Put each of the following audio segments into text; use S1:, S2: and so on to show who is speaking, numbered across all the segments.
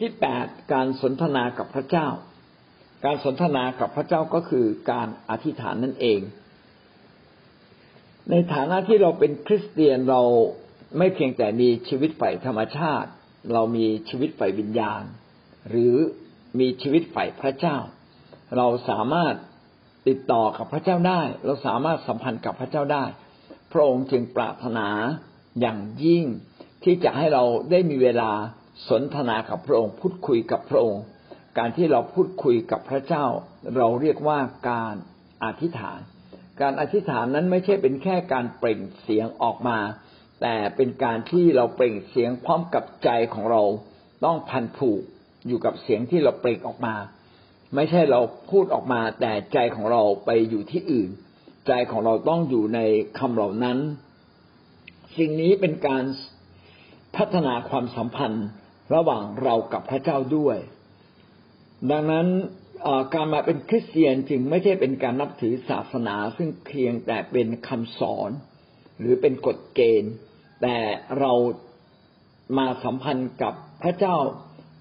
S1: ที่แปดการสนทนากับพระเจ้า การสนทนากับพระเจ้าก็คือการอธิษฐานนั่นเอง ในฐานะที่เราเป็นคริสเตียนเราไม่เพียงแต่มีชีวิตฝ่ายธรรมชาติ เรามีชีวิตฝ่ายวิญญาณ หรือมีชีวิตฝ่ายพระเจ้า เราสามารถติดต่อกับพระเจ้าได้ เราสามารถสัมพันธ์กับพระเจ้าได้ พระองค์จึงปรารถนาอย่างยิ่งที่จะให้เราได้มีเวลา สนทนากับพระองค์ พูดคุยกับพระองค์ การที่เราพูดคุยกับพระเจ้า เราเรียกว่าการอธิษฐาน การอธิษฐานนั้นไม่ใช่เป็นแค่การเปล่งเสียงออกมา แต่เป็นการที่เราเปล่งเสียงพร้อมกับใจของเรา ต้องพันผูกอยู่กับเสียงที่เราเปล่งออกมา ไม่ใช่เราพูดออกมา แต่ใจของเราไปอยู่ที่อื่น ใจของเราต้องอยู่ในคำเหล่านั้น สิ่งนี้เป็นการพัฒนาความสัมพันธ์ ระหว่างเรากับพระเจ้าด้วย ดังนั้นการมาเป็นคริสเตียนจึงไม่ใช่เป็นการนับถือศาสนา ซึ่งเพียงแต่เป็นคำสอน หรือเป็นกฎเกณฑ์ แต่เรามาสัมพันธ์กับพระเจ้า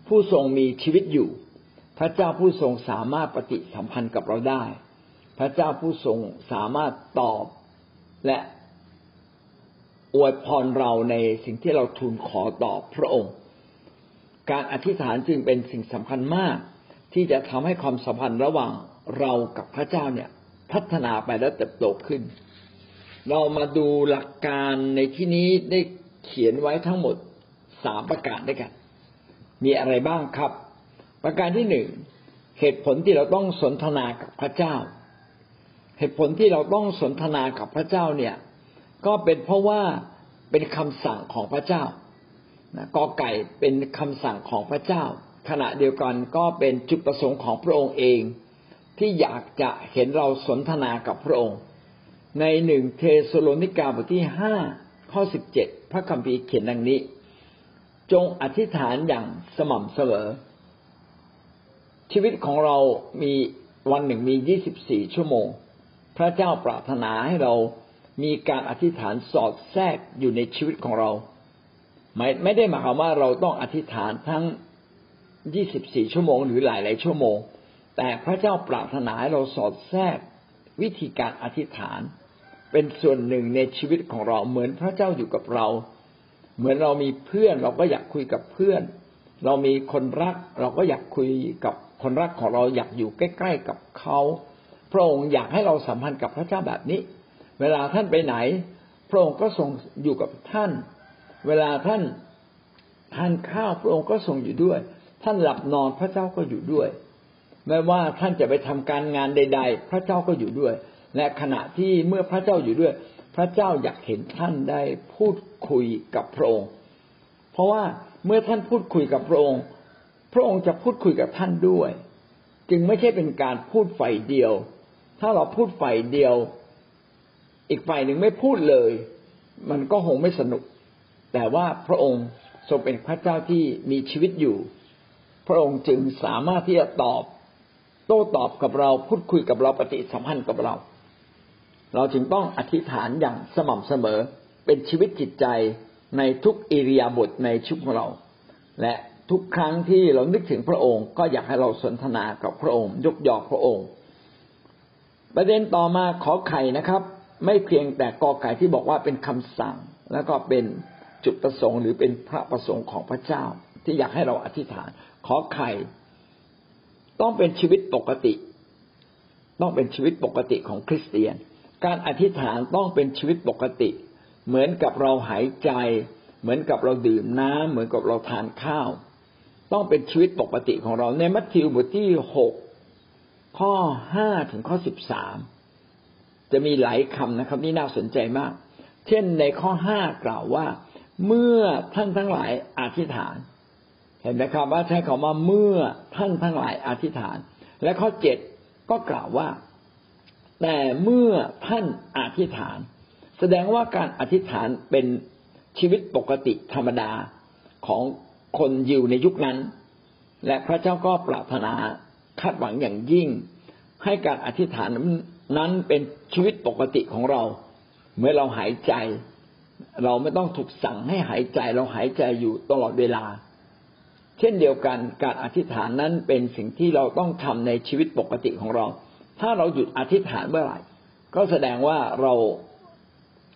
S1: ผู้ทรงมีชีวิตอยู่ พระเจ้าผู้ทรงสามารถปฏิสัมพันธ์กับเราได้ พระเจ้าผู้ทรงสามารถตอบและอวยพรเราในสิ่งที่เราทูลขอต่อพระองค์ การอธิษฐานจึงเป็นสิ่งสำคัญมาก ที่จะทำให้ความสัมพันธ์ระหว่างเรากับพระเจ้าเนี่ยพัฒนาไปและเติบโตขึ้น เรามาดูหลักการในที่นี้ได้เขียนไว้ทั้งหมดสามประการด้วยกัน มีอะไรบ้างครับ ประการที่หนึ่งเหตุผลที่เราต้องสนทนากับพระเจ้า เหตุผลที่เราต้องสนทนากับพระเจ้าเนี่ย ก็เป็นเพราะว่าเป็นคำสั่งของพระเจ้า กอไก่เป็นคำสั่งของพระเจ้า ขณะเดียวกันก็เป็นจุดประสงค์ของพระองค์เอง ที่อยากจะเห็นเราสนทนากับพระองค์ ในหนึ่งเทสโลนิกาบทที่ห้าข้อสิบเจ็ดพระคัมภีร์เขียนดังนี้ จงอธิษฐานอย่างสม่ำเสมอ ชีวิตของเรามีวันหนึ่งมียี่สิบสี่ชั่วโมง พระเจ้าปรารถนาให้เรามีการอธิษฐานสอดแทรกอยู่ในชีวิตของเรา ไม่ไม่ได้หมายความว่าเราต้องอธิษฐานทั้ง 24 ชั่วโมงหรือหลายหลายชั่วโมง แต่พระเจ้าปรารถนาให้เราสอดแทรกวิธีการอธิษฐาน เป็นส่วนหนึ่งในชีวิตของเราเหมือนพระเจ้าอยู่กับเรา เหมือนเรามีเพื่อนเราก็อยากคุยกับเพื่อน เรามีคนรักเราก็อยากคุยกับคนรักของเราอยากอยู่ใกล้ ๆ กับเขาพระองค์อยากให้เราสัมพันธ์กับพระเจ้าแบบนี้ เวลาท่านไปไหน พระองค์ก็ทรงอยู่กับท่าน เวลาท่านทานข้าวพระองค์ก็ทรงอยู่ด้วย ท่านหลับนอนพระเจ้าก็อยู่ด้วย ไม่ว่าท่านจะไปทำการงานใด ๆ พระเจ้าก็อยู่ด้วย และขณะที่เมื่อพระเจ้าอยู่ด้วย พระเจ้าอยากเห็นท่านได้พูดคุยกับพระองค์ เพราะว่าเมื่อท่านพูดคุยกับพระองค์ พระองค์จะพูดคุยกับท่านด้วย จึงไม่ใช่เป็นการพูดฝ่ายเดียว ถ้าเราพูดฝ่ายเดียว อีกฝ่ายหนึ่งไม่พูดเลย มันก็คงไม่สนุก แต่ว่าพระองค์ทรงเป็นพระเจ้าที่มีชีวิตอยู่ พระองค์จึงสามารถที่จะตอบ โต้ตอบกับเราพูดคุยกับเราปฏิสัมพันธ์กับเรา เราจึงต้องอธิษฐานอย่างสม่ำเสมอเป็นชีวิตจิตใจในทุกอิริยาบถในชีวิตของเรา และทุกครั้งที่เรานึกถึงพระองค์ ก็อยากให้เราสนทนากับพระองค์ ยกยอพระองค์ ประเด็นต่อมาขอไข่นะครับ ไม่เพียงแต่กอไก่ที่บอกว่าเป็นคำสั่ง แล้วก็เป็น จุดประสงค์หรือเป็นพระประสงค์ของพระเจ้า ที่อยากให้เราอธิษฐาน ขอไข่ต้องเป็นชีวิตปกติ ต้องเป็นชีวิตปกติของคริสเตียน การอธิษฐานต้องเป็นชีวิตปกติ เหมือนกับเราหายใจ เหมือนกับเราดื่มน้ำเหมือนกับเราทานข้าว ต้องเป็นชีวิตปกติของเราในมัทธิวบทที่หกข้อห้าถึงข้อสิบสามจะมีหลายคำนะครับนี่น่าสนใจมาก เช่นในข้อห้ากล่าวว่า เมื่อท่านทั้งหลายอธิษฐาน เห็นไหมครับว่าใช้คำว่าเมื่อท่านทั้งหลายอธิษฐาน และข้อเจ็ดก็กล่าวว่า แต่เมื่อท่านอธิษฐาน แสดงว่าการอธิษฐานเป็นชีวิตปกติธรรมดาของคนยิวในยุคนั้น และพระเจ้าก็ปรารถนาคาดหวังอย่างยิ่ง ให้การอธิษฐานนั้นเป็นชีวิตปกติของเรา เมื่อเราหายใจ เราไม่ต้องถูกสั่งให้หายใจเราหายใจอยู่ตลอดเวลา เช่นเดียวกันการอธิษฐานนั้นเป็นสิ่งที่เราต้องทำในชีวิตปกติของเรา ถ้าเราหยุดอธิษฐานเมื่อไหร่ก็แสดงว่าเรา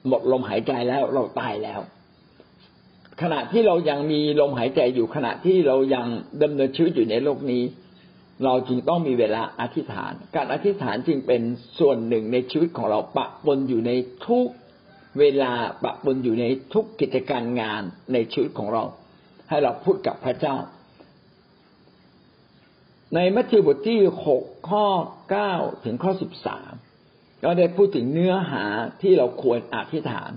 S1: หมดลมหายใจแล้วเราตายแล้ว ขณะที่เรายังมีลมหายใจอยู่ขณะที่เรายังดำเนินชีวิตอยู่ในโลกนี้ เราจึงต้องมีเวลาอธิษฐาน การอธิษฐานจึงเป็นส่วนหนึ่งในชีวิตของเราปะปนอยู่ในทุก เวลาปะปนอยู่ในทุกกิจการงานในชีวิตของเรา ให้เราพูดกับพระเจ้า ในมัทธิวบทที่หกข้อเก้าถึงข้อสิบสามก็ได้พูดถึงเนื้อหาที่เราควรอธิษฐาน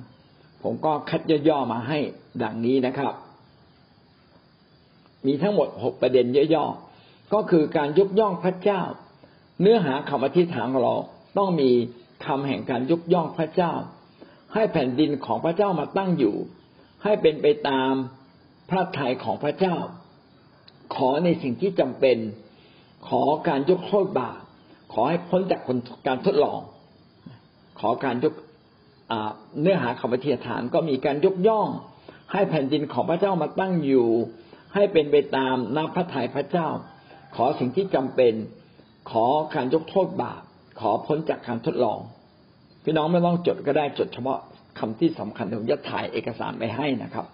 S1: ผมก็คัดย่อๆมาให้ดังนี้นะครับ มีทั้งหมดหกประเด็นย่อๆก็คือการยกย่องพระเจ้า เนื้อหาคำอธิษฐานของเราต้องมีคำแห่งการยกย่องพระเจ้า ให้แผ่นดินของพระเจ้ามาตั้งอยู่ ให้เป็นไปตามพระทัยของพระเจ้า ขอในสิ่งที่จำเป็น ขอการยกโทษบาปขอให้พ้นจากการทดลอง ขอการยกเนื้อหาคำปฏิฐานก็มีการยกย่อง ให้แผ่นดินของพระเจ้ามาตั้งอยู่ ให้เป็นไปตามน้ำพระทัยพระเจ้า ขอสิ่งที่จำเป็น ขอการยกโทษบาปขอพ้นจากการทดลอง พี่น้องไม่ต้องจดก็ได้จดเฉพาะคำที่สำคัญผมจะถ่ายเอกสารไปให้นะครับ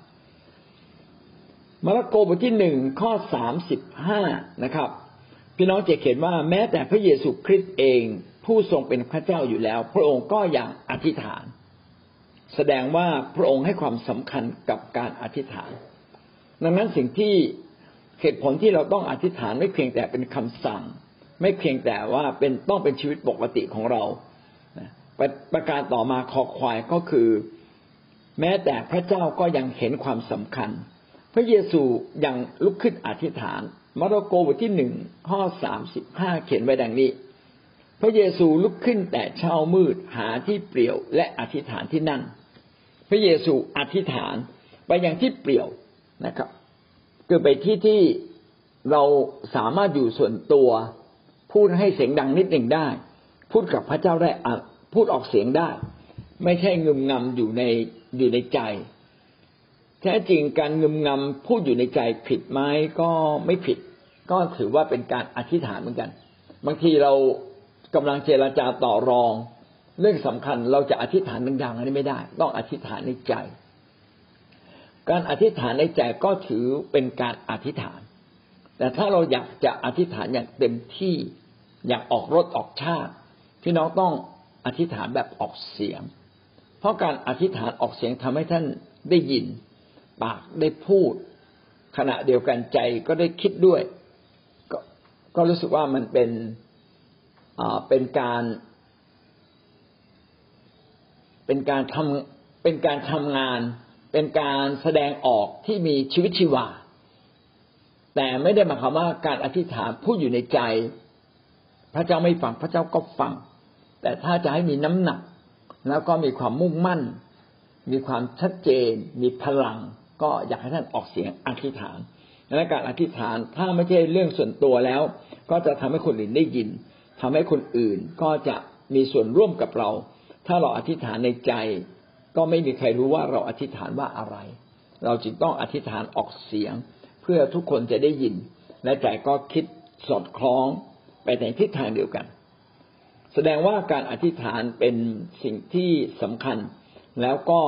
S1: มาระโกบทที่หนึ่งข้อสามสิบห้านะครับ พี่น้องจะเขียนว่าแม้แต่พระเยซูคริสต์เองผู้ทรงเป็นพระเจ้าอยู่แล้ว พระองค์ก็ยังอธิษฐาน แสดงว่าพระองค์ให้ความสำคัญกับการอธิษฐาน ดังนั้นสิ่งที่เหตุผลที่เราต้องอธิษฐานไม่เพียงแต่เป็นคำสั่ง ไม่เพียงแต่ว่าเป็นต้องเป็นชีวิตปกติของเรา ประการต่อมาคอควายก็คือ แม้แต่พระเจ้าก็ยังเห็นความสำคัญ พระเยซูยังลุกขึ้นอธิษฐานมาระโกบทที่หนึ่งข้อสามสิบห้าเขียนไว้ดังนี้ พระเยซูลุกขึ้นแต่เช้ามืดหาที่เปลี่ยวและอธิษฐานที่นั่น พระเยซูอธิษฐานไปยังที่เปลี่ยวนะครับ คือไปที่ที่เราสามารถอยู่ส่วนตัว พูดให้เสียงดังนิดหนึ่งได้ พูดกับพระเจ้าได้ พูดออกเสียงได้ ไม่ใช่งึมงำอยู่ในอยู่ในใจ แท้จริงการงึมงำพูดอยู่ในใจผิดไหมก็ไม่ผิด ก็ถือว่าเป็นการอธิษฐานเหมือนกัน บางทีเรากำลังเจรจาต่อรอง เรื่องสำคัญเราจะอธิษฐานดังๆอันนี้ไม่ได้ ต้องอธิษฐานในใจ การอธิษฐานในใจก็ถือเป็นการอธิษฐาน แต่ถ้าเราอยากจะอธิษฐานอย่างเต็มที่อยากออกรถออกชาติพี่น้องต้อง อธิษฐานแบบออกเสียง เพราะการอธิษฐานออกเสียงทำให้ท่านได้ยิน ปากได้พูด ขณะเดียวกันใจก็ได้คิดด้วยก็ก็รู้สึกว่ามันเป็นเป็นการเป็นการทำเป็นการทำงาน เป็นการแสดงออกที่มีชีวิตชีวา แต่ไม่ได้หมายความว่าการอธิษฐานพูดอยู่ในใจ พระเจ้าไม่ฟังพระเจ้าก็ฟัง แต่ถ้าจะให้มีน้ำหนัก แล้วก็มีความมุ่งมั่น มีความชัดเจน มีพลัง ก็อยากให้ท่านออกเสียงอธิษฐานและการอธิษฐานถ้าไม่ใช่เรื่องส่วนตัวแล้ว ก็จะทำให้คนอื่นได้ยินทำให้คนอื่นก็จะมีส่วนร่วมกับเรา ถ้าเราอธิษฐานในใจ ก็ไม่มีใครรู้ว่าเราอธิษฐานว่าอะไร เราจึงต้องอธิษฐานออกเสียง เพื่อทุกคนจะได้ยิน และใจก็คิดสอดคล้องไปในทิศทางเดียวกัน แสดงว่าการอธิษฐานเป็นสิ่งที่สำคัญ แล้วก็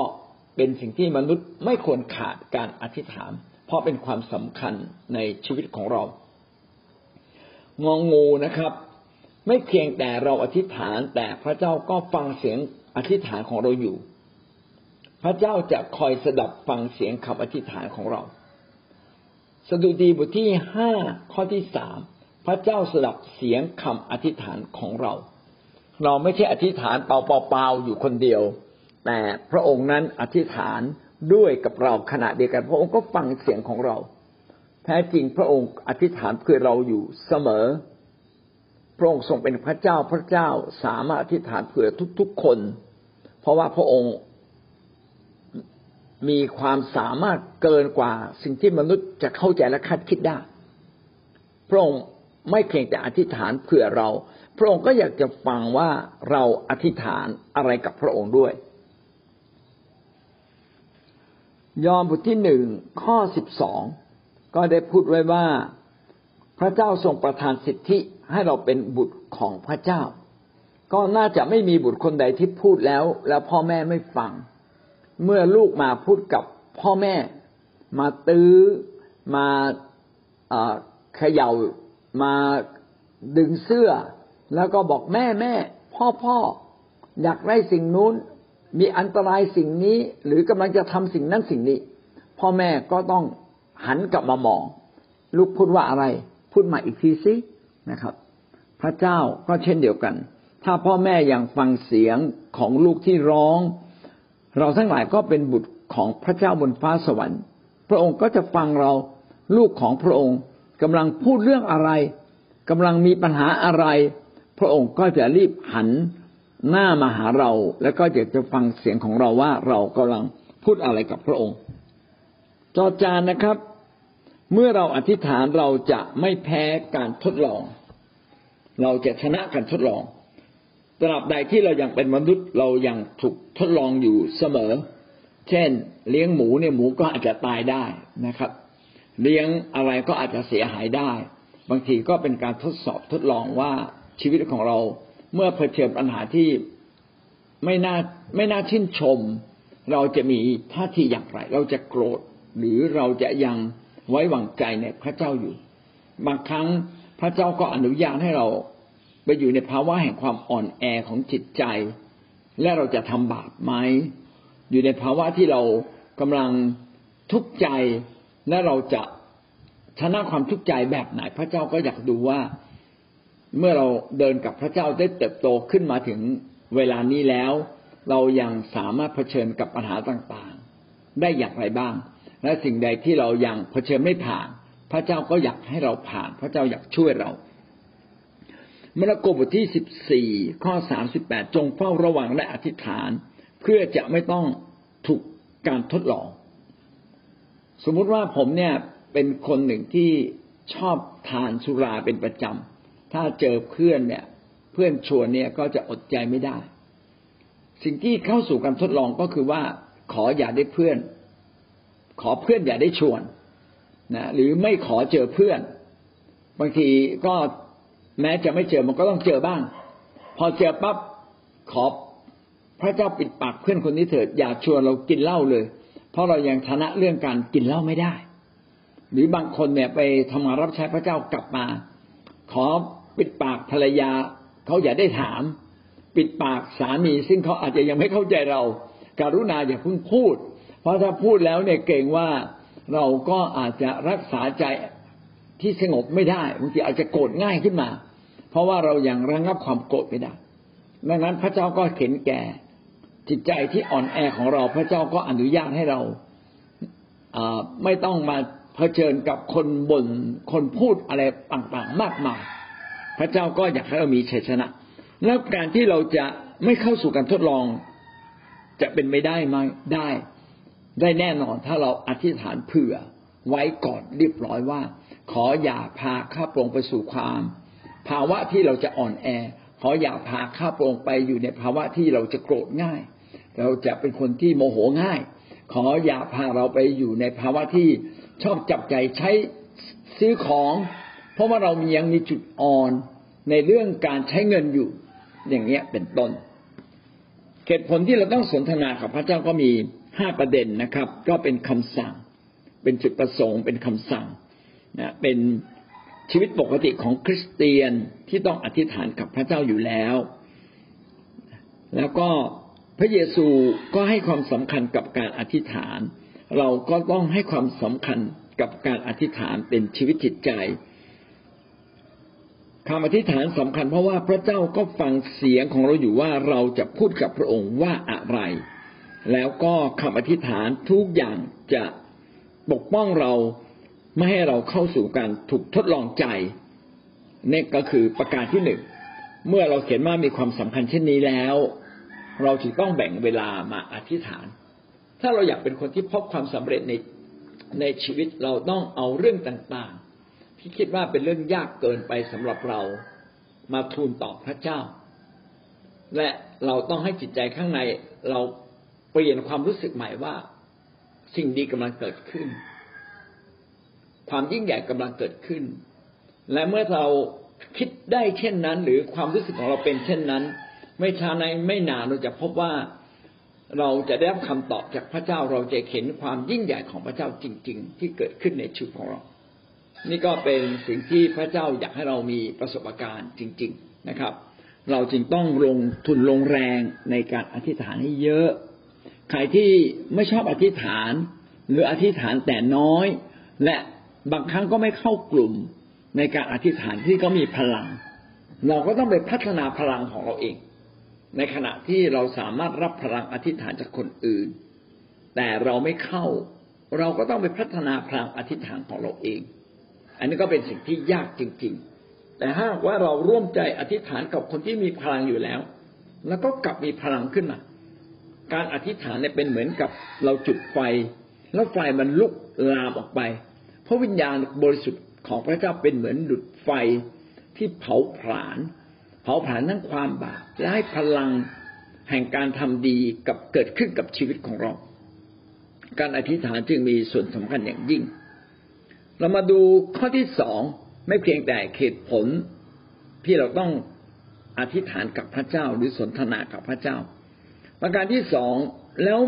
S1: เป็นสิ่งที่มนุษย์ไม่ควรขาดการอธิษฐาน เพราะเป็นความสำคัญในชีวิตของเรา งองงูนะครับ ไม่เพียงแต่เราอธิษฐานแต่พระเจ้าก็ฟังเสียงอธิษฐานของเราอยู่ พระเจ้าจะคอยสดับฟังเสียงคำอธิษฐานของเรา สดุดีบทที่ห้าข้อที่สามพระเจ้าสดับเสียงคำอธิษฐานของเรา เราไม่ใช่อธิษฐานเปล่าๆอยู่คนเดียว แต่พระองค์นั้นอธิษฐานด้วยกับเราขณะเดียวกัน พระองค์ก็ฟังเสียงของเรา แท้จริงพระองค์อธิษฐานเพื่อเราอยู่เสมอ พระองค์ทรงเป็นพระเจ้าพระเจ้าสามารถอธิษฐานเผื่อทุกๆคน เพราะว่าพระองค์มีความสามารถเกินกว่าสิ่งที่มนุษย์จะเข้าใจและคาดคิดได้ พระองค์ไม่เพียงแต่อธิษฐานเผื่อเรา พระองค์ก็อยากจะฟังว่าเราอธิษฐานอะไรกับพระองค์ด้วย ยอห์นบทที่หนึ่งข้อสิบสองก็ได้พูดไว้ว่าพระเจ้าทรงประทานสิทธิให้เราเป็นบุตรของพระเจ้า ก็น่าจะไม่มีบุตรคนใดที่พูดแล้ว แล้วพ่อแม่ไม่ฟัง เมื่อลูกมาพูดกับพ่อแม่ มาตื้อมาเขย่ามาดึงเสื้อ แล้วก็บอกแม่แม่พ่อพ่ออยากได้สิ่งนู้น มีอันตรายสิ่งนี้ หรือกำลังจะทำสิ่งนั้นสิ่งนี้ พ่อแม่ก็ต้องหันกลับมามองลูกพูดว่าอะไร พูดมาอีกทีสินะครับ พระเจ้าก็เช่นเดียวกัน ถ้าพ่อแม่ยังฟังเสียงของลูกที่ร้อง เราทั้งหลายก็เป็นบุตรของพระเจ้าบนฟ้าสวรรค์ พระองค์ก็จะฟังเราลูกของพระองค์กำลังพูดเรื่องอะไรกำลังมีปัญหาอะไร ระองค์ก็จะรีบหันหน้ามาหาเรา แล้วก็อยากจะฟังเสียงของเราว่าเรากำลังพูดอะไรกับพระองค์ จอจานนะครับ เมื่อเราอธิษฐานเราจะไม่แพ้การทดลอง เราจะชนะการทดลองตราบใดที่เรายังเป็นมนุษย์เรายังถูกทดลองอยู่เสมอ เช่น เลี้ยงหมูเนี่ยหมูก็อาจจะตายได้นะครับ เลี้ยงอะไรก็อาจจะเสียหายได้ บางทีก็เป็นการทดสอบทดลองว่า ชีวิตของเราเมื่อเผชิญปัญหาที่ไม่น่าไม่น่าชื่นชม เราจะมีท่าทีอย่างไร เราจะโกรธหรือเราจะยังไว้วางใจในพระเจ้าอยู่ บางครั้งพระเจ้าก็อนุญาตให้เราไปอยู่ในภาวะแห่งความอ่อนแอของจิตใจ และเราจะทำบาปไหมอยู่ในภาวะที่เรากำลังทุกข์ใจและเราจะชนะความทุกข์ใจแบบไหน พระเจ้าก็อยากดูว่า เมื่อเราเดินกับพระเจ้าได้เติบโตขึ้นมาถึงเวลานี้แล้ว เรายังสามารถเผชิญกับปัญหาต่างๆ ได้อย่างไรบ้าง และสิ่งใดที่เรายังเผชิญไม่ผ่าน พระเจ้าก็อยากให้เราผ่าน พระเจ้าอยากช่วยเรามาระโกบทที่สิบสี่ข้อสามสิบแปดจงเฝ้าระวังและอธิษฐาน เพื่อจะไม่ต้องถูกการทดลอง สมมุติว่าผมเนี่ยเป็นคนหนึ่งที่ชอบทานสุราเป็นประจำ ถ้าเจอเพื่อนเนี่ย เพื่อนชวนเนี่ยก็จะอดใจไม่ได้ สิ่งที่เข้าสู่การทดลองก็คือว่าขออย่าได้เพื่อน ขอเพื่อนอย่าได้ชวนนะหรือไม่ขอเจอเพื่อน บางทีก็แม้จะไม่เจอมันก็ต้องเจอบ้าง พอเจอปั๊บขอพระเจ้าปิดปากเพื่อนคนนี้เถิดอย่าชวนเรากินเหล้าเลย เพราะเรายังชนะเรื่องการกินเหล้าไม่ได้ หรือบางคนเนี่ยไปทำงานรับใช้พระเจ้า กลับมา ขอ ปิดปากภรรยาเขาอย่าได้ถาม ปิดปากสามีซึ่งเขาอาจจะยังไม่เข้าใจเรา การุณาอย่าเพิ่งพูด เพราะถ้าพูดแล้วเนี่ยเกรงว่าเราก็อาจจะรักษาใจที่สงบไม่ได้บางทีอาจจะโกรธง่ายขึ้นมา เพราะว่าเรายัางระงับความโกรธไม่ได้ดังนั้นพระเจ้าก็เข็นแก่ จิตใจที่อ่อนแอของเราพระเจ้าก็อนุญาตให้เราไม่ต้องมาเผชิญกับคนบน่นคนพูดอะไรต่างๆ มากมาย พระเจ้าก็อยากให้เรามีชัยชนะ แล้วการที่เราจะไม่เข้าสู่การทดลอง จะเป็นไม่ได้ไหมได้ ได้แน่นอนถ้าเราอธิษฐานเผื่อไว้ก่อนเรียบร้อยว่า ขออย่าพาข้าพระองค์ไปสู่ความ ภาวะที่เราจะอ่อนแอ ขออย่าพาข้าพระองค์ไปอยู่ในภาวะที่เราจะโกรธง่าย เราจะเป็นคนที่โมโหง่าย ขออย่าพาเราไปอยู่ในภาวะที่ชอบจับใจใช้ซื้อของ เพราะว่าเรามียังมีจุดอ่อนในเรื่องการใช้เงินอยู่ อย่างเนี้ยเป็นต้นเหตุผลที่เราต้องสนทนากับพระเจ้าก็มีห้าประเด็นนะครับ ก็เป็นคำสั่ง เป็นจุดประสงค์ เป็นคำสั่งนะเป็นชีวิตปกติของคริสเตียนที่ต้องอธิษฐานกับพระเจ้าอยู่แล้ว แล้วก็พระเยซูก็ให้ความสำคัญกับการอธิษฐาน เราก็ต้องให้ความสำคัญกับการอธิษฐานเป็นชีวิตจิตใจ คำอธิษฐานสำคัญเพราะว่าพระเจ้าก็ฟังเสียงของเราอยู่ว่าเราจะพูดกับพระองค์ว่าอะไร แล้วก็คำอธิษฐานทุกอย่างจะปกป้องเราไม่ให้เราเข้าสู่การถูกทดลองใจนี่ก็คือประการที่หนึ่งเมื่อเราเห็นว่ามีความสำคัญเช่นนี้แล้ว เราจึงต้องแบ่งเวลามาอธิษฐาน ถ้าเราอยากเป็นคนที่พบความสำเร็จในในชีวิตเราต้องเอาเรื่องต่าง ที่คิดว่าเป็นเรื่องยากเกินไปสำหรับเรามาทูลต่อพระเจ้า และเราต้องให้จิตใจข้างในเราเปลี่ยนความรู้สึกใหม่ว่า สิ่งดีกำลังเกิดขึ้น ความยิ่งใหญ่กำลังเกิดขึ้น และเมื่อเราคิดได้เช่นนั้น หรือความรู้สึกของเราเป็นเช่นนั้น ไม่ช้าในไม่นานเราจะพบว่าเราจะได้รับคำตอบจากพระเจ้าเราจะเห็นความยิ่งใหญ่ของพระเจ้าจริง ๆ ที่เกิดขึ้นในชีวิตของเรา นี่ก็เป็นสิ่งที่พระเจ้าอยากให้เรามีประสบการณ์จริง ๆนะครับ เราจึงต้องลงทุนลงแรงในการอธิษฐานให้เยอะ ใครที่ไม่ชอบอธิษฐาน หรืออธิษฐานแต่น้อย และบางครั้งก็ไม่เข้ากลุ่มในการอธิษฐานที่ก็มีพลัง เราก็ต้องไปพัฒนาพลังของเราเอง ในขณะที่เราสามารถรับพลังอธิษฐานจากคนอื่น แต่เราไม่เข้า เราก็ต้องไปพัฒนาพลังอธิษฐานของเราเอง อันนี้ก็เป็นสิ่งที่ยากจริง ๆ แต่หากว่าเราร่วมใจอธิษฐานกับคนที่มีพลังอยู่แล้ว แล้วก็กลับมีพลังขึ้นมา การอธิษฐานเนี่ยเป็นเหมือนกับเราจุดไฟ แล้วไฟมันลุกลามออกไป เพราะวิญญาณบริสุทธิ์ของพระเจ้าเป็นเหมือนดุดไฟที่เผาผลาญเผาผลาญทั้งความบาปและให้พลังแห่งการทำดีกับเกิดขึ้นกับชีวิตของเรา การอธิษฐานจึงมีส่วนสำคัญอย่างยิ่ง เรามาดูข้อที่สองไม่เพียงแต่เหตุผลที่เราต้องอธิษฐานกับพระเจ้าหรือสนทนากับพระเจ้า ประการที่สองแล้ว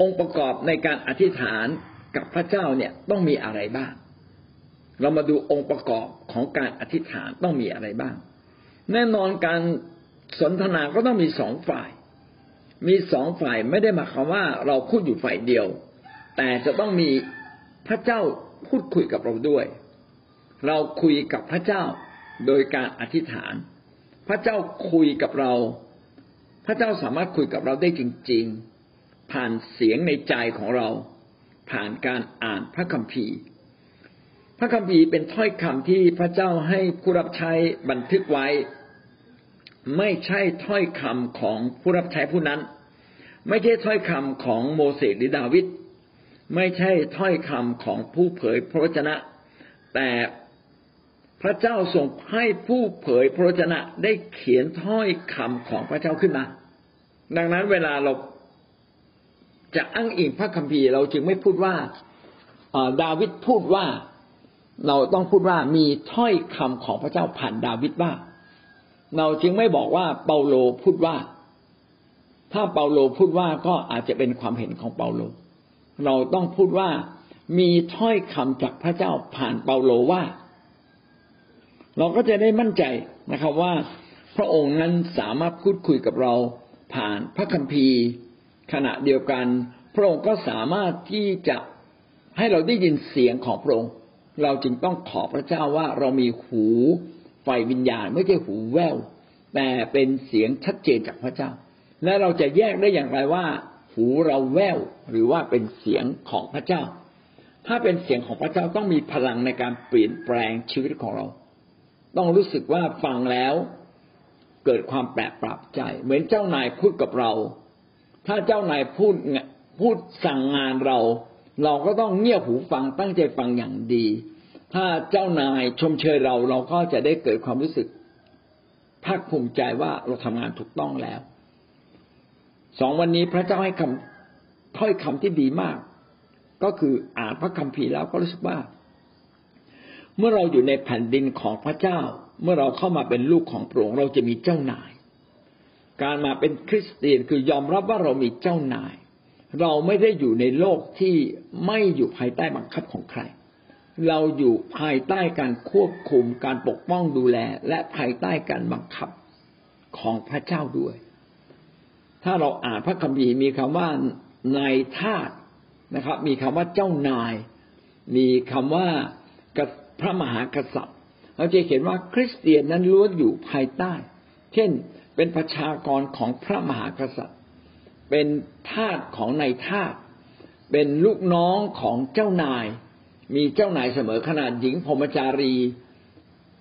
S1: องค์ประกอบในการอธิษฐานกับพระเจ้าเนี่ยต้องมีอะไรบ้าง เรามาดูองค์ประกอบของการอธิษฐานต้องมีอะไรบ้าง แน่นอนการสนทนาก็ต้องมีสองฝ่าย มีสองฝ่ายไม่ได้หมายความว่าเราพูดอยู่ฝ่ายเดียว แต่จะต้องมีพระเจ้า พูดคุยกับเราด้วย เราคุยกับพระเจ้าโดยการอธิษฐาน พระเจ้าคุยกับเรา พระเจ้าสามารถคุยกับเราได้จริง ๆ ผ่านเสียงในใจของเรา ผ่านการอ่านพระคัมภีร์ พระคัมภีร์เป็นถ้อยคำที่พระเจ้าให้ผู้รับใช้บันทึกไว้ ไม่ใช่ถ้อยคำของผู้รับใช้ผู้นั้น ไม่ใช่ถ้อยคำของโมเสสหรือดาวิด ไม่ใช่ถ้อยคำของผู้เผยพระวจนะ แต่พระเจ้าทรงให้ผู้เผยพระวจนะได้เขียนถ้อยคำของพระเจ้าขึ้นมา ดังนั้นเวลาเราจะอ้างอิงพระคัมภีร์เราจึงไม่พูดว่าดาวิดพูดว่าเราต้องพูดว่ามีถ้อยคำของพระเจ้าผ่านดาวิดว่า เราจึงไม่บอกว่าเปาโลพูดว่า ถ้าเปาโลพูดว่าก็อาจจะเป็นความเห็นของเปาโล เราต้องพูดว่ามีถ้อยคำจากพระเจ้าผ่านเปาโลว่า เราก็จะได้มั่นใจนะครับว่า พระองค์นั้นสามารถพูดคุยกับเราผ่านพระคัมภีร์ ขณะเดียวกัน พระองค์ก็สามารถที่จะให้เราได้ยินเสียงของพระองค์ เราจึงต้องขอพระเจ้าว่าเรามีหูไฟวิญญาณไม่ใช่หูแววแต่เป็นเสียงชัดเจนจากพระเจ้า และเราจะแยกได้อย่างไรว่า หูเราแววหรือว่าเป็นเสียงของพระเจ้า ถ้าเป็นเสียงของพระเจ้าต้องมีพลังในการเปลี่ยนแปลงชีวิตของเรา ต้องรู้สึกว่าฟังแล้วเกิดความแปลกปรับใจ เหมือนเจ้านายพูดกับเรา ถ้าเจ้านายพูดพูดสั่งงานเรา เราก็ต้องเงี่ยหูฟังตั้งใจฟังอย่างดี ถ้าเจ้านายชมเชยเราเราก็จะได้เกิดความรู้สึกภาคภูมิใจว่าเราทำงานถูกต้องแล้ว สองวันนี้พระเจ้าให้คำถ้อยคำที่ดีมาก ก็คืออ่านพระคัมภีร์แล้วก็รู้สึกว่า เมื่อเราอยู่ในแผ่นดินของพระเจ้า เมื่อเราเข้ามาเป็นลูกของพระองค์เราจะมีเจ้านาย การมาเป็นคริสเตียนคือยอมรับว่าเรามีเจ้านาย เราไม่ได้อยู่ในโลกที่ไม่อยู่ภายใต้บังคับของใคร เราอยู่ภายใต้การควบคุมการปกป้องดูแล และภายใต้การบังคับของพระเจ้าด้วย ถ้าเราอ่านพระคัมภีร์มีคำว่านายทาสนะครับ มีคำว่าเจ้านาย มีคำว่าพระมหากษัตริย์ เราจะเห็นว่าคริสเตียนนั้นล้วนอยู่ภายใต้ เช่นเป็นประชากรของพระมหากษัตริย์ เป็นทาสของนายทาสเป็นลูกน้องของเจ้านาย มีเจ้านายเสมอขนาดหญิงพรมจารี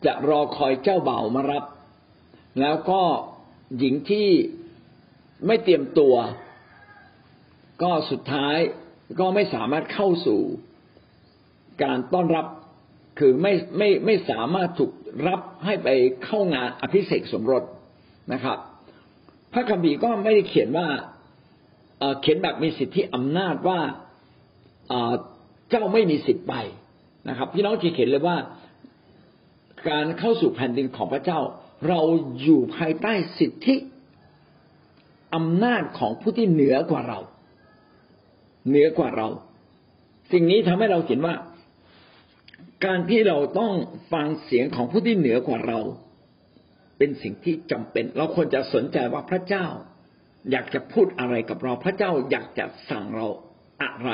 S1: จะรอคอยเจ้าเบ่ามารับ แล้วก็หญิงที่ ไม่เตรียมตัว ก็สุดท้ายก็ไม่สามารถเข้าสู่การต้อนรับคือไม่ไม่ไม่สามารถถูกรับให้ไปเข้างานอภิเษกสมรสนะครับ พระคัมภีร์ก็ไม่ได้เขียนว่าเขียนแบบมีสิทธิอำนาจว่าเจ้าไม่มีสิทธิ์ไปนะครับ พี่น้องจะเห็นเลยว่า การเข้าสู่แผ่นดินของพระเจ้า เราอยู่ภายใต้สิทธิ อำนาจของผู้ที่เหนือกว่าเรา เหนือกว่าเรา สิ่งนี้ทำให้เราเห็นว่า การที่เราต้องฟังเสียงของผู้ที่เหนือกว่าเรา เป็นสิ่งที่จำเป็น เราควรจะสนใจว่าพระเจ้า อยากจะพูดอะไรกับเรา พระเจ้าอยากจะสั่งเราอะไร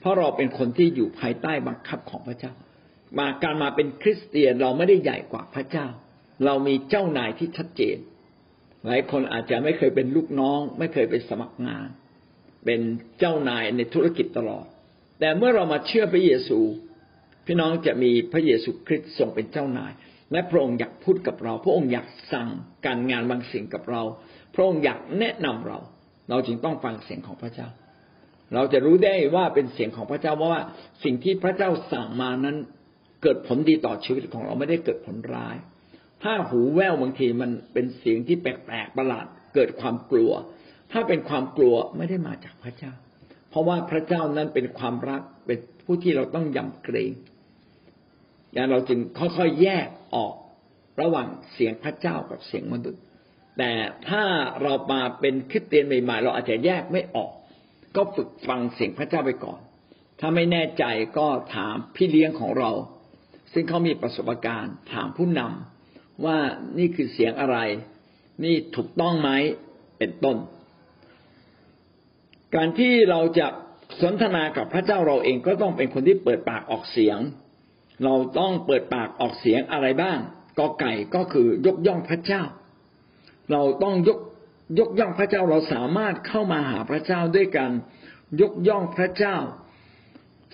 S1: เพราะเราเป็นคนที่อยู่ภายใต้บังคับของพระเจ้า มาการมาเป็นคริสเตียนเราไม่ได้ใหญ่กว่าพระเจ้า เรามีเจ้านายที่ชัดเจน หลายคนอาจจะไม่เคยเป็นลูกน้อง ไม่เคยไปสมัครงาน เป็นเจ้านายในธุรกิจตลอด แต่เมื่อเรามาเชื่อพระเยซู พี่น้องจะมีพระเยซูคริสต์ทรงเป็นเจ้านาย และพระองค์อยากพูดกับเรา พระองค์อยากสั่งการงานบางสิ่งกับเรา พระองค์อยากแนะนำเรา เราจึงต้องฟังเสียงของพระเจ้า เราจะรู้ได้ว่าเป็นเสียงของพระเจ้าว่าสิ่งที่พระเจ้าสั่งมานั้นเกิดผลดีต่อชีวิตของเราไม่ได้เกิดผลร้าย ถ้าหูแว่วบางทีมันเป็นเสียงที่แปลกๆประหลาดเกิดความกลัว ถ้าเป็นความกลัวไม่ได้มาจากพระเจ้า เพราะว่าพระเจ้านั้นเป็นความรักเป็นผู้ที่เราต้องยำเกรงอย่างเราจึงค่อยๆแยกออกระหว่างเสียงพระเจ้ากับเสียงมนุษย์แต่ถ้าเรามาเป็นคริสเตียนใหม่ๆเราอาจจะแยกไม่ออก ก็ฝึกฟังเสียงพระเจ้าไปก่อน ถ้าไม่แน่ใจก็ถามพี่เลี้ยงของเรา ซึ่งเขามีประสบการณ์ ถามผู้นำ ว่านี่คือเสียงอะไร นี่ถูกต้องไหมเป็นต้น การที่เราจะสนทนากับพระเจ้าเราเองก็ต้องเป็นคนที่เปิดปากออกเสียง เราต้องเปิดปากออกเสียงอะไรบ้างกอไก่ก็คือยกย่องพระเจ้า เราต้องยกยกย่องพระเจ้าเราสามารถเข้ามาหาพระเจ้าด้วยกันยกย่องพระเจ้า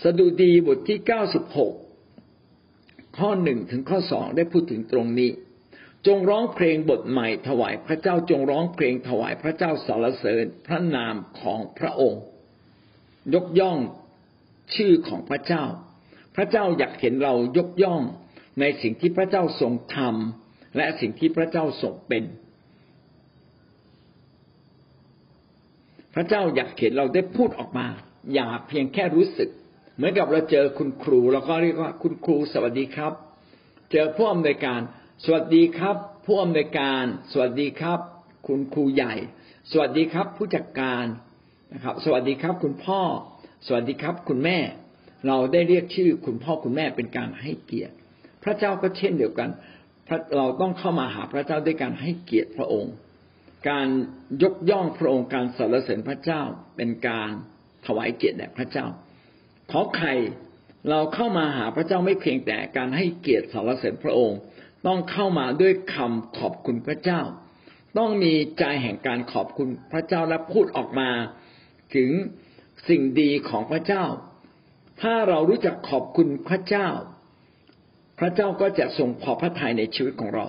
S1: สดุดีบทที่เก้าสิบหกข้อหนึ่งถึงข้อสองได้พูดถึงตรงนี้ จงร้องเพลงบทใหม่ถวายพระเจ้าจงร้องเพลงถวายพระเจ้าสรรเสริญพระนามของพระองค์ ยกย่องชื่อของพระเจ้า พระเจ้าอยากเห็นเรายกย่องในสิ่งที่พระเจ้าทรงทำและสิ่งที่พระเจ้าทรงเป็น พระเจ้าอยากเห็นเราได้พูดออกมา อย่าเพียงแค่รู้สึก เหมือนกับเราเจอคุณครูเราก็เรียกว่าคุณครูสวัสดีครับ เจอผู้อำนวยการ สวัสดีครับ ผู้อำนวยการ สวัสดีครับ คุณครูใหญ่ สวัสดีครับ ผู้จัดการนะครับ สวัสดีครับ คุณพ่อ สวัสดีครับ คุณแม่ เราได้เรียกชื่อคุณพ่อคุณแม่เป็นการให้เกียรติ พระเจ้าก็เช่นเดียวกันเราต้องเข้ามาหาพระเจ้าด้วยการให้เกียรติพระองค์ การยกย่องพระองค์การสรรเสริญพระเจ้าเป็นการถวายเกียรติแด่พระเจ้า ขอใครเราเข้ามาหาพระเจ้าไม่เพียงแต่การให้เกียรติสรรเสริญพระองค์ ต้องเข้ามาด้วยคำขอบคุณพระเจ้า ต้องมีใจแห่งการขอบคุณพระเจ้าและพูดออกมา ถึงสิ่งดีของพระเจ้า ถ้าเรารู้จักขอบคุณพระเจ้า พระเจ้าก็จะทรงพอพระทัยในชีวิตของเรา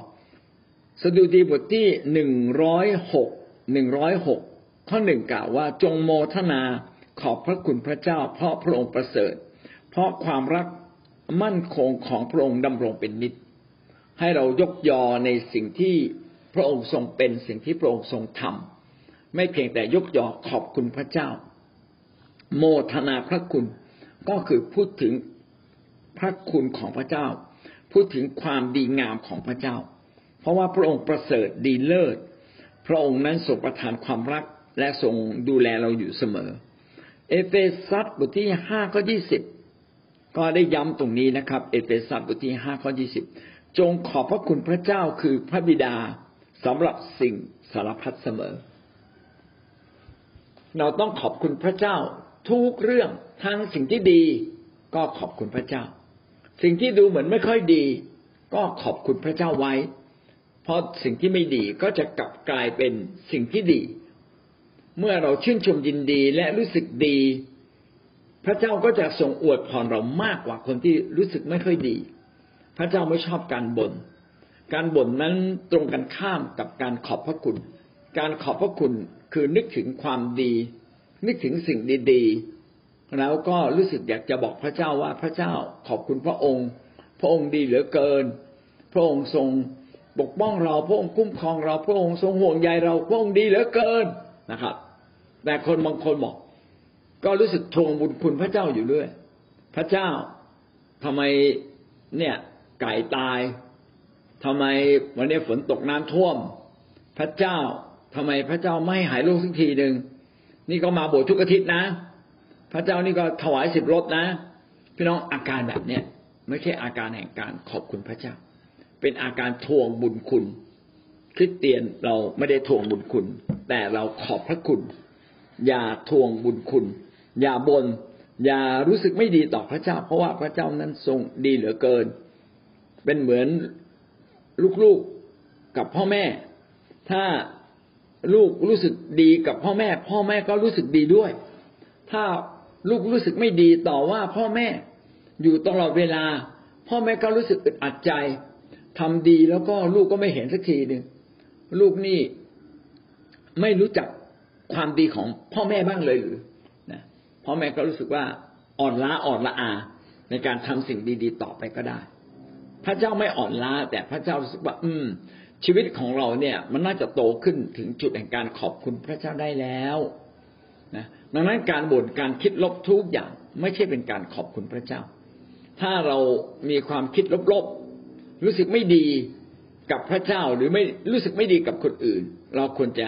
S1: สดุดีบทที่หนึ่งร้อยหกหนึ่งร้อยหกข้อหนึ่งกล่าวว่าจงโมทนาขอบพระคุณพระเจ้า เพราะพระองค์ประเสริฐ เพราะความรักมั่นคงของพระองค์ดำรงเป็นนิจ ให้เรายกยอในสิ่งที่พระองค์ทรงเป็นสิ่งที่พระองค์ทรงทำไม่เพียงแต่ยกยอขอบคุณพระเจ้า โมทนาพระคุณก็คือพูดถึงพระคุณของพระเจ้า พูดถึงความดีงามของพระเจ้า เพราะว่าพระองค์ประเสริฐดีเลิศพระองค์นั้นทรงประทานความรักและทรงดูแลเราอยู่เสมอ เอเฟซัสบทที่ห้าข้อยี่สิบก็ได้ย้ำตรงนี้นะครับ เอเฟซัสบทที่ห้าข้อยี่สิบ จงขอบพระคุณพระเจ้าคือพระบิดาสำหรับสิ่งสารพัดเสมอ เราต้องขอบคุณพระเจ้าทุกเรื่องทั้งสิ่งที่ดีก็ขอบคุณพระเจ้า สิ่งที่ดูเหมือนไม่ค่อยดี ก็ขอบคุณพระเจ้าไว้ เพราะสิ่งที่ไม่ดีก็จะกลับกลายเป็นสิ่งที่ดี เมื่อเราชื่นชมยินดีและรู้สึกดี พระเจ้าก็จะทรงอวดพรเรามากกว่าคนที่รู้สึกไม่ค่อยดี พระเจ้าไม่ชอบการบน่นการบ่นนั้นตรงกันข้ามกับการขอบพระคุณ การขอบพระคุณคือนึกถึงความดี นึกถึงสิ่งดีๆ แล้วก็รู้สึกอยากจะบอกพระเจ้าว่าพระเจ้าขอบคุณพระองค์ พระองค์ดีเหลือเกิน พระองค์ทรงปกป้องเราพระองค์คุ้มครองเราพระองค์ทรงห่วงใยเราพระองค์ดีเหลือเกินนะครับ แต่คนบางคนบอก ก็รู้สึกทวงบุญคุณพระเจ้าอยู่เรื่อยพระเจ้าทำไมเนี่ย ไก่ตายทำไมวันนี้ฝนตกน้ำท่วม พระเจ้าทำไมพระเจ้าไม่หายโรคสักทีหนึ่งนี่ก็มาโบสถ์ทุกอาทิตย์นะ พระเจ้านี่ก็ถวายสิบรถนะ พี่น้องอาการแบบเนี้ยไม่ใช่อาการแห่งการขอบคุณพระเจ้า เป็นอาการทวงบุญคุณ คริสเตียนเราไม่ได้ทวงบุญคุณ แต่เราขอบพระคุณ อย่าทวงบุญคุณ อย่าบน่นอย่ารู้สึกไม่ดีต่อพระเจ้า เพราะว่าพระเจ้านั้นทรงดีเหลือเกิน เป็นเหมือนลูกๆกับพ่อแม่ ถ้าลูกรู้สึกดีกับพ่อแม่ พ่อแม่ก็รู้สึกดีด้วย ถ้าลูกรู้สึกไม่ดีต่อว่าพ่อแม่อยู่ตลอดเวลา พ่อแม่ก็รู้สึกอึดอัดใจทำดีแล้วก็ลูกก็ไม่เห็นสักทีหนึ่งลูกนี่ไม่รู้จักความดีของพ่อแม่บ้างเลยหรือนะพ่อแม่ก็รู้สึกว่าอ่อนล้าอ่อนละอา ในการทำสิ่งดี ๆ ต่อไปก็ได้ พระเจ้าไม่อ่อนล้า แต่พระเจ้ารู้สึกว่า อืม ชีวิตของเราเนี่ย มันน่าจะโตขึ้นถึงจุดแห่งการขอบคุณพระเจ้าได้แล้วนะดังนั้นการบ่นการคิดลบทุกอย่าง ไม่ใช่เป็นการขอบคุณพระเจ้า ถ้าเรามีความคิดลบๆรู้สึกไม่ดีกับพระเจ้าหรือไม่รู้สึกไม่ดีกับคนอื่น เราควรจะ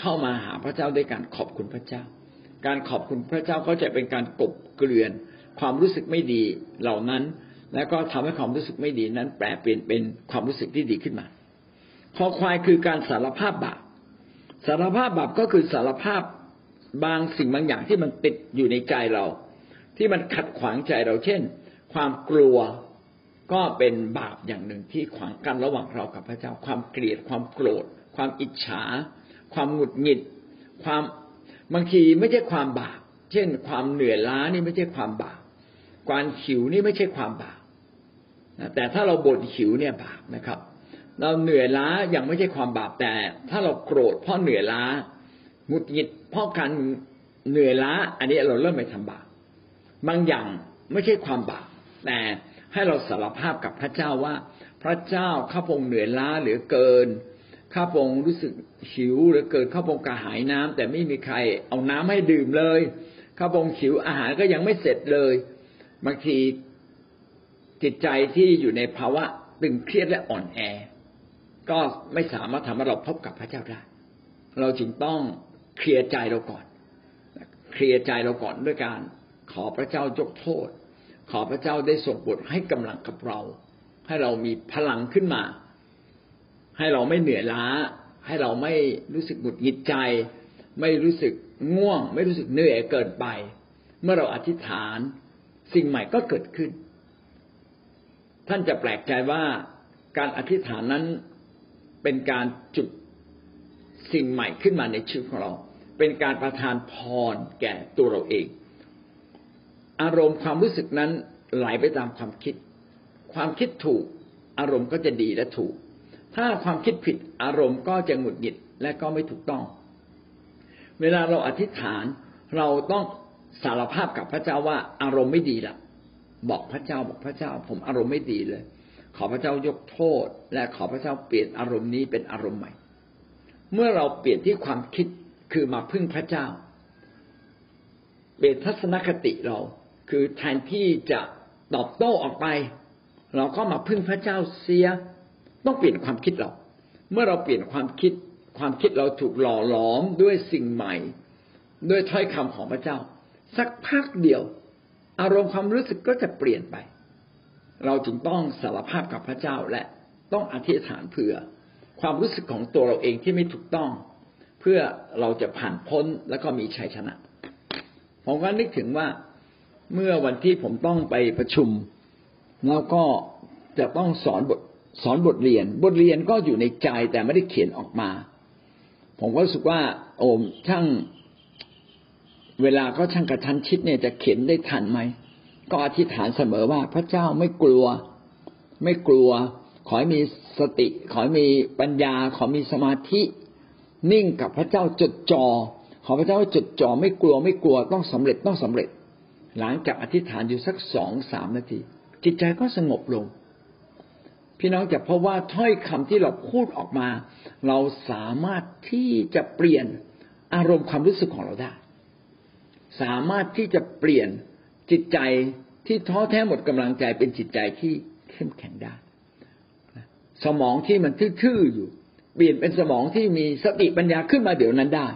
S1: เข้ามาหาพระเจ้าด้วยการขอบคุณพระเจ้า การขอบคุณพระเจ้าก็จะเป็นการกบเกลื่อนความรู้สึกไม่ดีเหล่านั้น แล้วก็ทำให้ความรู้สึกไม่ดีนั้น แปลเปลี่ยนเป็นความรู้สึกที่ดีขึ้นมาคอควายคือการสารภาพบาปสารภาพบาปก็คือสารภาพบางสิ่งบางอย่างที่มันติดอยู่ในใจเรา ที่มันขัดขวางใจเราเช่น ความกลัวก็เป็นบาปอย่างหนึ่งที่ขวางกันระหว่างเรากับพระเจ้า ความเกลียด ความโกรธ ความอิจฉา ความหงุดหงิด ความบางทีไม่ใช่ความบาป เช่น ความเหนื่อยล้านี่ไม่ใช่ความบาปการหิวนี่ไม่ใช่ความบาป แต่ถ้าเราบ่นหิวเนี่ยบาปนะครับ เราเหนื่อยล้ายังไม่ใช่ความบาปแต่ ถ้าเราโกรธเพราะเหนื่อยล้าหงุดหงิดเพราะการเหนื่อยล้า อันนี้เราเริ่มไปทำบาปบางอย่างไม่ใช่ความบาปแต่ให้เราสารภาพกับพระเจ้าว่า พระเจ้าข้าพงเหนื่อยล้าเหลือเกินข้าพงรู้สึกหิวเหลือเกินข้าพงกระหายน้ำแต่ไม่มีใครเอาน้ำให้ดื่มเลยข้าพงหิวอาหารก็ยังไม่เสร็จเลยบางที จิตใจที่อยู่ในภาวะตึงเครียดและอ่อนแอ ก็ไม่สามารถทำให้เราพบกับพระเจ้าได้ เราจึงต้องเคลียร์ใจเราก่อน เคลียร์ใจเราก่อนด้วยการขอพระเจ้ายกโทษ ขอพระเจ้าได้ส่งบทให้กำลังกับเรา ให้เรามีพลังขึ้นมา ให้เราไม่เหนื่อยล้า ให้เราไม่รู้สึกหงุดหงิดใจ ไม่รู้สึกง่วง ไม่รู้สึกเหนื่อยเกินไป เมื่อเราอธิษฐาน สิ่งใหม่ก็เกิดขึ้น ท่านจะแปลกใจว่าการอธิษฐานนั้นเป็นการจุดสิ่งใหม่ขึ้นมาในชีวิตของเรา เป็นการประทานพรแก่ตัวเราเอง อารมณ์ความรู้สึกนั้นไหลไปตามความคิด ความคิดถูกอารมณ์ก็จะดีและถูก ถ้าความคิดผิดอารมณ์ก็จะหงุดหงิดและก็ไม่ถูกต้อง เวลาเราอธิษฐานเราต้องสารภาพกับพระเจ้าว่าอารมณ์ไม่ดีละ บอกพระเจ้าบอกพระเจ้า ผมอารมณ์ไม่ดีเลย ขอพระเจ้ายกโทษ และขอพระเจ้าเปลี่ยนอารมณ์นี้เป็นอารมณ์ใหม่ เมื่อเราเปลี่ยนที่ความคิดคือมาพึ่งพระเจ้า เปลี่ยนทัศนคติเรา คือแทนที่จะตอบโต้ออกไป เราก็มาพึ่งพระเจ้าเสีย ต้องเปลี่ยนความคิดเรา เมื่อเราเปลี่ยนความคิด ความคิดเราถูกหล่อหลอมด้วยสิ่งใหม่ ด้วยถ้อยคำของพระเจ้า สักพักเดียว อารมณ์ความรู้สึกก็จะเปลี่ยนไป เราจึงต้องสารภาพกับพระเจ้าและต้องอธิษฐานเผื่อ ความรู้สึกของตัวเราเองที่ไม่ถูกต้อง เพื่อเราจะผ่านพ้นแล้วก็มีชัยชนะ ผมก็นึกถึงว่าเมื่อวันที่ผมต้องไปประชุม แล้วก็จะต้องสอนบทสอนบทเรียน บทเรียนก็อยู่ในใจแต่ไม่ได้เขียนออกมา ผมก็รู้สึกว่า โอมช่าง เวลาก็ช่างกระชั้นชิดเนี่ยจะเขียนได้ทันไหมก็อธิษฐานเสมอว่าพระเจ้าไม่กลัว ไม่กลัว ขอให้มีสติ ขอให้มีปัญญา ขอมีสมาธิ นิ่งกับพระเจ้าจดจอ่อขอพระเจ้าจดจ่อไม่กลัวไม่กลัวต้องสำเร็จต้องสำเร็จ หลังจากอธิษฐานอยู่สักสองสามนาที จิตใจก็สงบลง พี่น้องจะพบว่าถ้อยคำที่เราพูดออกมา เราสามารถที่จะเปลี่ยนอารมณ์ความรู้สึกของเราได้ สามารถที่จะเปลี่ยนจิตใจที่ท้อแท้หมดกำลังใจเป็นจิตใจที่เข้มแข็งได้ สมองที่มันทื่อๆอยู่ เปลี่ยนเป็นสมองที่มีสติปัญญาขึ้นมาเดี๋ยวนั้นได้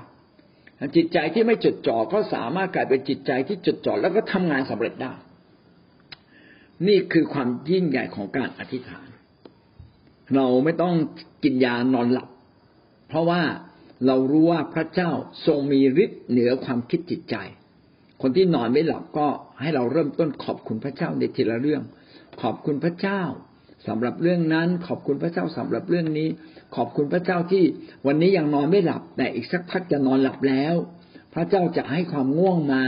S1: จิตใจที่ไม่จดจ่อก็สามารถกลายเป็นจิตใจที่จดจ่อแล้วก็ทำงานสำเร็จได้ นี่คือความยิ่งใหญ่ของการอธิษฐาน เราไม่ต้องกินยานอนหลับ เพราะว่าเรารู้ว่าพระเจ้าทรงมีฤทธิ์เหนือความคิดจิตใจ คนที่นอนไม่หลับก็ให้เราเริ่มต้นขอบคุณพระเจ้าในทีละเรื่อง ขอบคุณพระเจ้าสำหรับเรื่องนั้น ขอบคุณพระเจ้าสำหรับเรื่องนี้ ขอบคุณพระเจ้าที่วันนี้ยังนอนไม่หลับ แต่อีกสักพักจะนอนหลับแล้ว พระเจ้าจะให้ความง่วงมา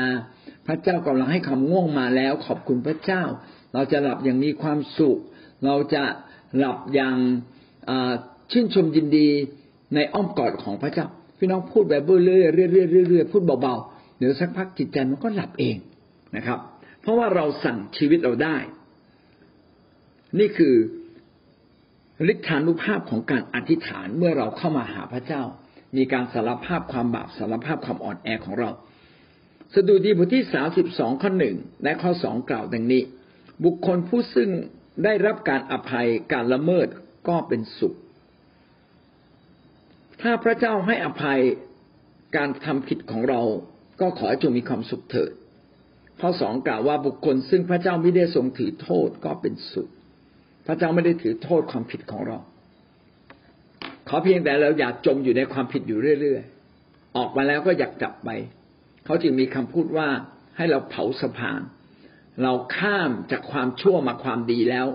S1: พระเจ้ากำลังให้ความง่วงมาแล้ว ขอบคุณพระเจ้า เราจะหลับอย่างมีความสุข เราจะหลับอย่างชื่นชมยินดีในอ้อมกอดของพระเจ้า พี่น้องพูดแบบเรื่อยๆเรื่อยๆเรื่อยๆพูดเบาๆ เดี๋ยวสักพักจิตใจมันก็หลับเองนะครับ เพราะว่าเราสั่งชีวิตเราได้ นี่คือฤทธานุภาพของการอธิษฐานเมื่อเราเข้ามาหาพระเจ้า มีการสารภาพความบาปสารภาพความอ่อนแอของเราสดุดีบทที่สาสิบสองข้อหนึ่งและข้อสองกล่าวดังนี้ บุคคลผู้ซึ่งได้รับการอภัยการละเมิดก็เป็นสุข ถ้าพระเจ้าให้อภัยการทำผิดของเรา ก็ขอให้จงมีความสุขเถิด ข้อสองกล่าวว่าบุคคล ซึ่งพระเจ้าไม่ได้ทรงถือโทษก็เป็นสุข พระเจ้าไม่ได้ถือโทษความผิดของเรา ขอเพียงแต่เราอยากจมอยู่ในความผิดอยู่เรื่อยๆ ออกมาแล้วก็อยากกลับไป เขาจึงมีคำพูดว่าให้เราเผาสะพาน เราข้ามจากความชั่วมาความดีแล้ว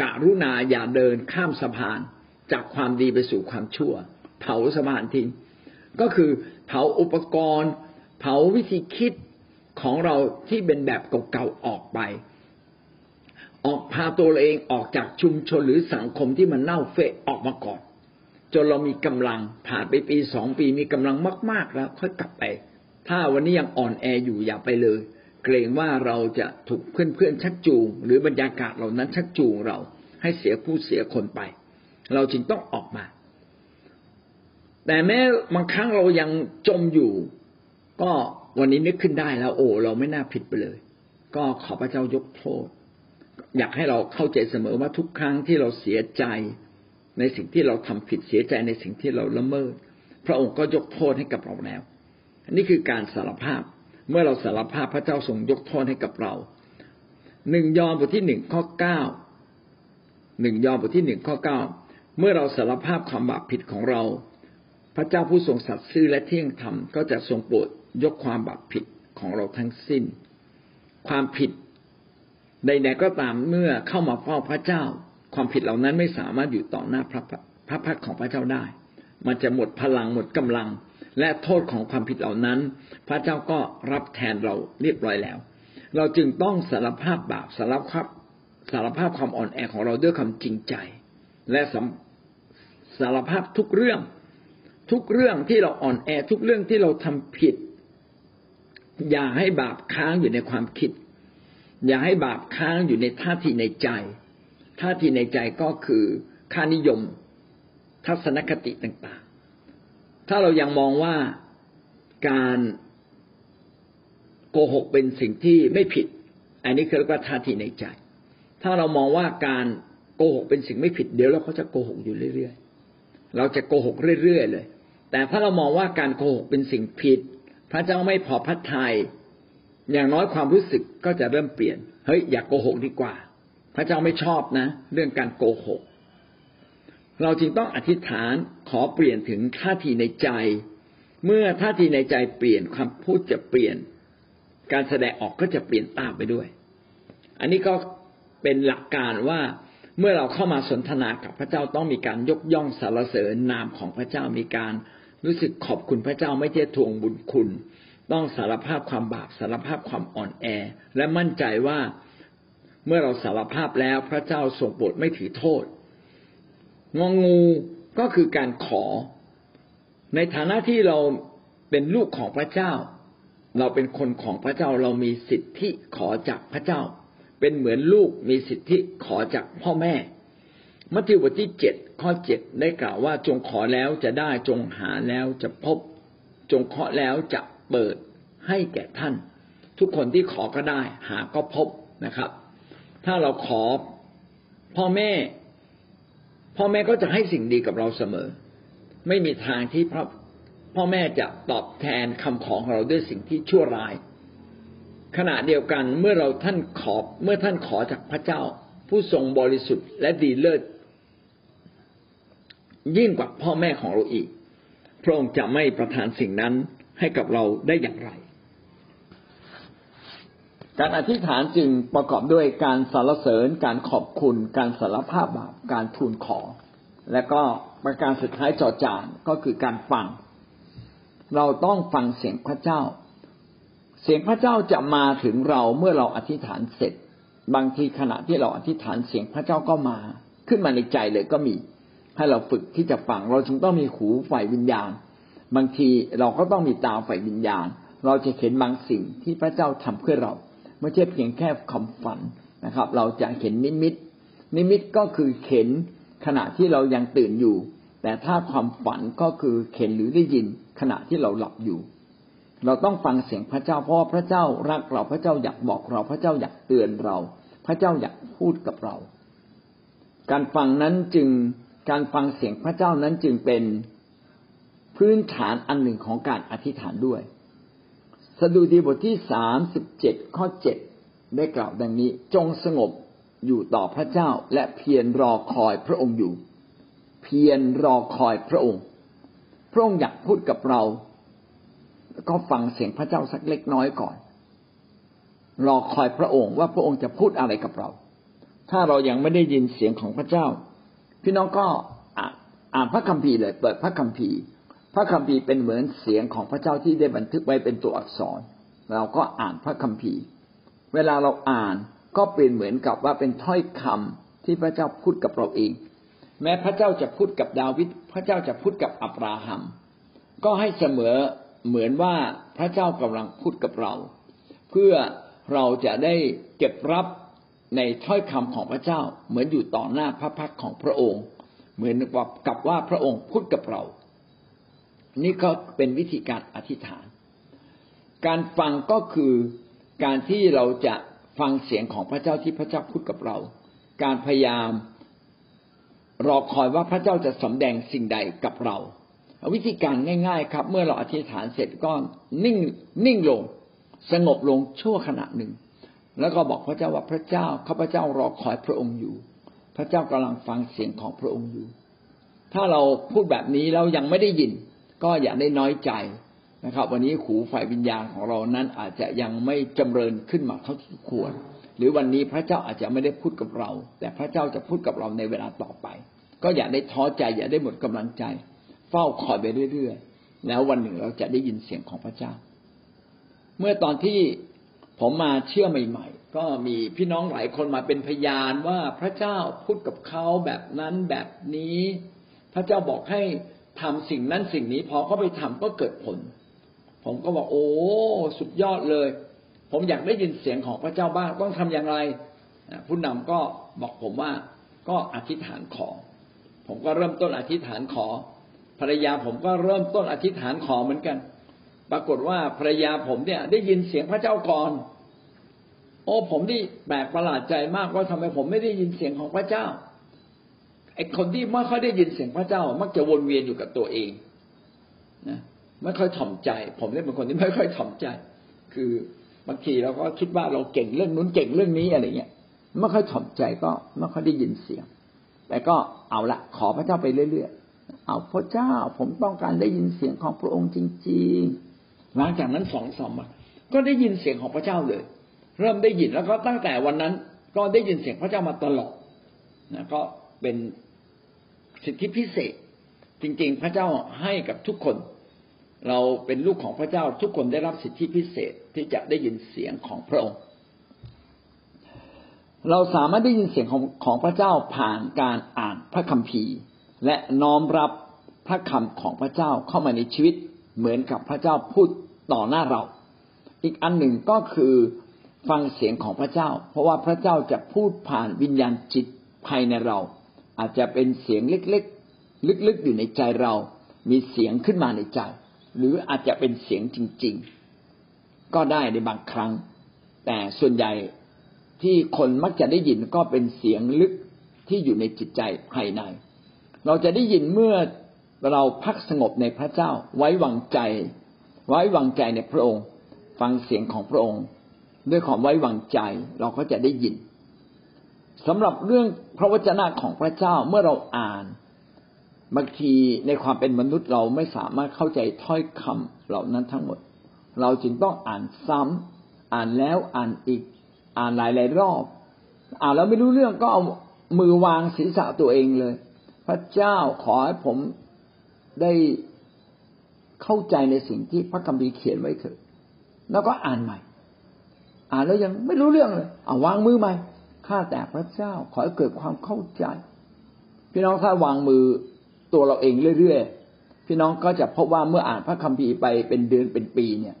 S1: กะรุณาอย่าเดินข้ามสะพาน จากความดีไปสู่ความชั่ว เผาสมานทิ้งก็คือเผาอุปกรณ์ เผาวิธีคิดของเราที่เป็นแบบเก่าๆออกไป ออกพาตัวเราเองออกจากชุมชนหรือสังคมที่มันเน่าเฟะออกมาก่อน จนเรามีกำลังผ่านไปปีสองปีมีกำลังมาก ๆ แล้ว ค่อยกลับไป ถ้าวันนี้ยังอ่อนแออยู่อย่าไปเลย เกรงว่าเราจะถูกเพื่อนๆชักจูง หรือบรรยากาศเหล่านั้นชักจูงเรา ให้เสียผู้เสียคนไป เราจึงต้องออกมา แต่แม้บางครั้งเรายังจมอยู่ ก็วันนี้นึกขึ้นได้แล้ว โอ้เราไม่น่าผิดไปเลย ก็ขอพระเจ้ายกโทษ อยากให้เราเข้าใจเสมอว่าทุกครั้งที่เราเสียใจ ในสิ่งที่เราทำผิดเสียใจในสิ่งที่เราละเมิด พระองค์ก็ยกโทษให้กับเราแล้วนนี้คือการสารภาพ เมื่อเราสารภาพพระเจ้าทรงยกโทษให้กับเราหนึ่งยอห์นบทที่หนึ่งข้อเก้าหนึ่งยอห์นบทที่หนึ่งข้อเก้าเมื่อเราสารภาพความบาปผิดของเรา พระเจ้าผู้ทรงสัตย์ซื่อและเที่ยงธรรมก็จะทรงโปรดยกความบาปผิดของเราทั้งสิ้น ความผิดใดๆก็ตามเมื่อเข้ามาเฝ้าพระเจ้า ความผิดเหล่านั้นไม่สามารถอยู่ต่อหน้าพระพระพักของพระเจ้าได้ มันจะหมดพลังหมดกำลัง และโทษของความผิดเหล่านั้น พระเจ้าก็รับแทนเราเรียบร้อยแล้ว เราจึงต้องสารภาพบาปสารภาพสารภาพความอ่อนแอของเราด้วยความจริงใจ และสารภาพทุกเรื่อง ทุกเรื่องที่เราอ่อนแอทุกเรื่องที่เราทำผิด อย่าให้บาปค้างอยู่ในความคิด อย่าให้บาปค้างอยู่ในท่าทีในใจ ท่าทีในใจก็คือค่านิยม ทัศนคติต่างๆ ถ้าเรายังมองว่าการโกหกเป็นสิ่งที่ไม่ผิด อันนี้คือเรียกว่าท่าทีในใจ ถ้าเรามองว่าการโกหกเป็นสิ่งไม่ผิดเดี๋ยวเราก็จะโกหกอยู่เรื่อยๆ เราจะโกหกเรื่อยๆเลย แต่ถ้าเรามองว่าการโกหกเป็นสิ่งผิด พระเจ้าไม่พอพระทยัยอย่างน้อยความรู้สึกก็จะเริ่มเปลี่ยน เฮ้ย อย่ากโกหกดีกว่า พระเจ้าไม่ชอบนะ เรื่องการโกหก เราจึงต้องอธิษฐานขอเปลี่ยนถึงท่าทีในใจ เมื่อท่าทีในใจเปลี่ยนคำพูดจะเปลี่ยน การแสดงออกก็จะเปลี่ยนตามไปด้วย อันนี้ก็เป็นหลักการว่าเมื่อเราเข้ามาสนทนากับพระเจ้าต้องมีการยกย่องสรรเสริญนามของพระเจ้ามีการ รู้สึกขอบคุณพระเจ้าไม่ใช่ทวงบุญคุณ ต้องสารภาพความบาปสารภาพความอ่อนแอ และมั่นใจว่าเมื่อเราสารภาพแล้วพระเจ้าทรงโปรดไม่ถือโทษ งองูก็คือการขอ ในฐานะที่เราเป็นลูกของพระเจ้า เราเป็นคนของพระเจ้าเรามีสิทธิขอจากพระเจ้า เป็นเหมือนลูกมีสิทธิขอจากพ่อแม่ มัทธิวบทที่เจ็ดข้อเจ็ดได้กล่าวว่าจงขอแล้วจะได้จงหาแล้วจะพบ จงเคาะแล้วจะเปิดให้แก่ท่าน ทุกคนที่ขอก็ได้ หาก็พบนะครับ ถ้าเราขอพ่อแม่ พ่อแม่ก็จะให้สิ่งดีกับเราเสมอ ไม่มีทางที่พ่อพ่อแม่จะตอบแทนคำขอของเราด้วยสิ่งที่ชั่วร้าย ขณะเดียวกันเมื่อเราท่านขอเมื่อท่านขอจากพระเจ้า ผู้ทรงบริสุทธิ์และดีเลิศ ยิ่งกว่าพ่อแม่ของเราอีก พระองค์จะไม่ประทานสิ่งนั้นให้กับเราได้อย่างไร การอธิษฐานจึงประกอบด้วยการสรรเสริญ การขอบคุณ การสารภาพบาป การทูลขอ และก็ประการสุดท้ายจอจานก็คือการฟัง เราต้องฟังเสียงพระเจ้า เสียงพระเจ้าจะมาถึงเราเมื่อเราอธิษฐานเสร็จ บางทีขณะที่เราอธิษฐานเสียงพระเจ้าก็มา ขึ้นมาในใจเลยก็มี ให้เราฝึกที่จะฟัง เราจึงต้องมีหูฝ่ายวิญญาณ บางทีเราก็ต้องมีตาฝ่ายวิญญาณ เราจะเห็นบางสิ่งที่พระเจ้าทำเพื่อเรา ไม่ใช่เพียงแค่คำฝันนะครับ เราจะเห็นนิมิต นิมิตก็คือเห็นขณะที่เรายังตื่นอยู่ แต่ถ้าความฝันก็คือเห็นหรือได้ยินขณะที่เราหลับอยู่ เราต้องฟังเสียงพระเจ้าเพราะพระเจ้ารักเราพระเจ้าอยากบอกเราพระเจ้าอยากเตือนเรา พระเจ้าอยากพูดกับเรา การฟังนั้นจึง การฟังเสียงพระเจ้านั้นจึงเป็นพื้นฐานอันหนึ่งของการอธิษฐานด้วย สดุดีบทที่สามสิบเจ็ดข้อเจ็ดได้กล่าวดังนี้ จงสงบอยู่ต่อพระเจ้าและเพียรรอคอยพระองค์อยู่ เพียรรอคอยพระองค์ พระองค์อยากพูดกับเราก็ฟังเสียงพระเจ้าสักเล็กน้อยก่อน รอคอยพระองค์ว่าพระองค์จะพูดอะไรกับเรา ถ้าเรายังไม่ได้ยินเสียงของพระเจ้า พี่น้องก็อ่านพระคัมภีร์เลย เปิดพระคัมภีร์ พระคัมภีร์เป็นเหมือนเสียงของพระเจ้าที่ได้บันทึกไว้เป็นตัวอักษร เราก็อ่านพระคัมภีร์ เวลาเราอ่านก็เป็นเหมือนกับว่าเป็นถ้อยคำที่พระเจ้าพูดกับเราเอง แม้พระเจ้าจะพูดกับดาวิดพระเจ้าจะพูดกับอับราฮัมก็ให้เสมอเหมือนว่าพระเจ้ากำลังพูดกับเรา เพื่อเราจะได้เก็บรับ ในถ้อยคำของพระเจ้า เหมือนอยู่ต่อหน้าพระพักของพระองค์ เหมือนกับว่าพระองค์พูดกับเรา นี่ก็เป็นวิธีการอธิษฐาน การฟังก็คือการที่เราจะฟังเสียงของพระเจ้าที่พระเจ้าพูดกับเรา การพยายามรอคอยว่าพระเจ้าจะสำแดงสิ่งใดกับเรา วิธีการง่าย ๆ ครับ เมื่อเราอธิษฐานเสร็จก็นิ่งนิ่งลง สงบลงชั่วขณะหนึ่ง แล้วก็บอกพระเจ้าว่าพระเจ้าข้าพเจ้ารอคอยพระองค์อยู่ พระเจ้ากำลังฟังเสียงของพระองค์อยู่ ถ้าเราพูดแบบนี้แล้วยังไม่ได้ยิน ก็อย่าได้น้อยใจนะครับ วันนี้หูฝ่ายวิญญาณของเรานั้นอาจจะยังไม่จำเริญขึ้นมาเท่าที่ควร หรือวันนี้พระเจ้าอาจจะไม่ได้พูดกับเรา แต่พระเจ้าจะพูดกับเราในเวลาต่อไป ก็อย่าได้ท้อใจ อย่าได้หมดกำลังใจ เฝ้าคอยไปเรื่อยๆแล้ววันหนึ่งเราจะได้ยินเสียงของพระเจ้า เมื่อตอนที่ ผมมาเชื่อใหม่ ๆ ก็มีพี่น้องหลายคนมาเป็นพยานว่าพระเจ้าพูดกับเขาแบบนั้นแบบนี้ พระเจ้าบอกให้ทำสิ่งนั้นสิ่งนี้พอเขาไปทำก็เกิดผล ผมก็บอกโอ้สุดยอดเลย ผมอยากได้ยินเสียงของพระเจ้าบ้างต้องทำอย่างไรผู้นำก็บอกผมว่าก็อธิษฐานขอ ผมก็เริ่มต้นอธิษฐานขอ ภรรยาผมก็เริ่มต้นอธิษฐานขอเหมือนกัน ปรากฏว่าภรรยาผมเนี่ย ได้ยินเสียงพระเจ้าก่อน โอ้ผมนี่แปลกประหลาดใจมากว่าทำไมผมไม่ได้ยินเสียงของพระเจ้าไอ้คนที่ไม่ค่อยได้ยินเสียงพระเจ้า มักจะวนเวียนอยู่กับตัวเองนะไม่ค่อยถ่อมใจ ผมเนี่ยเป็นคนที่ไม่ค่อยถ่อมใจ คือบางทีเราก็คิดว่าเราเก่งเรื่องนู้นเก่งเรื่องนี้อะไรเงี้ยไม่ค่อยถ่อมใจก็ไม่ค่อยได้ยินเสียง แต่ก็เอาละขอพระเจ้าไปเรื่อยๆเอาพระเจ้าผมต้องการได้ยินเสียงของพระองค์จริง ๆ หลังจากนั้นสองสามวันก็ได้ยินเสียงของพระเจ้าเลย เริ่มได้ยินแล้วก็ตั้งแต่วันนั้น ก็ได้ยินเสียงพระเจ้ามาตลอดนะก็เป็นสิทธิพิเศษ จริง ๆ พระเจ้าให้กับทุกคน เราเป็นลูกของพระเจ้าทุกคนได้รับสิทธิพิเศษที่จะได้ยินเสียงของพระองค์ เราสามารถได้ยินเสียงของของพระเจ้าผ่านการอ่านพระคัมภีร์ และน้อมรับพระคำของพระเจ้าเข้ามาในชีวิต เหมือนกับพระเจ้าพูด ต่อหน้าเรา อีกอันหนึ่งก็คือฟังเสียงของพระเจ้า เพราะว่าพระเจ้าจะพูดผ่านวิญญาณจิตภายในเรา อาจจะเป็นเสียงเล็กๆ ลึกๆอยู่ในใจเรา มีเสียงขึ้นมาในใจ หรืออาจจะเป็นเสียงจริง ๆ ก็ได้ในบางครั้ง แต่ส่วนใหญ่ที่คนมักจะได้ยินก็เป็นเสียงลึกที่อยู่ในจิตใจภายใน เราจะได้ยินเมื่อเราพักสงบในพระเจ้าไว้วางใจ ไว้วางใจในพระองค์ ฟังเสียงของพระองค์ ด้วยความไว้วางใจเราก็จะได้ยินสำหรับเรื่องพระวจนะของพระเจ้าเมื่อเราอ่าน บางทีในความเป็นมนุษย์เราไม่สามารถเข้าใจถ้อยคำเหล่านั้นทั้งหมด เราจึงต้องอ่านซ้ำอ่านแล้วอ่านอีก อ่านหลายหลายรอบ อ่านแล้วไม่รู้เรื่องก็เอามือวางศีรษะตัวเองเลย พระเจ้าขอให้ผมได้ เข้าใจในสิ่งที่พระคัมภีร์เขียนไว้เถอะ แล้วก็อ่านใหม่ อ่านแล้วยังไม่รู้เรื่องเลยเอาวางมือใหม่ข้าแต่พระเจ้าขอให้เกิดความเข้าใจ พี่น้องถ้าวางมือตัวเราเองเรื่อยๆพี่น้องก็จะพบว่าเมื่ออ่านพระคัมภีร์ไปเป็นเดือนเป็นปีเนี่ย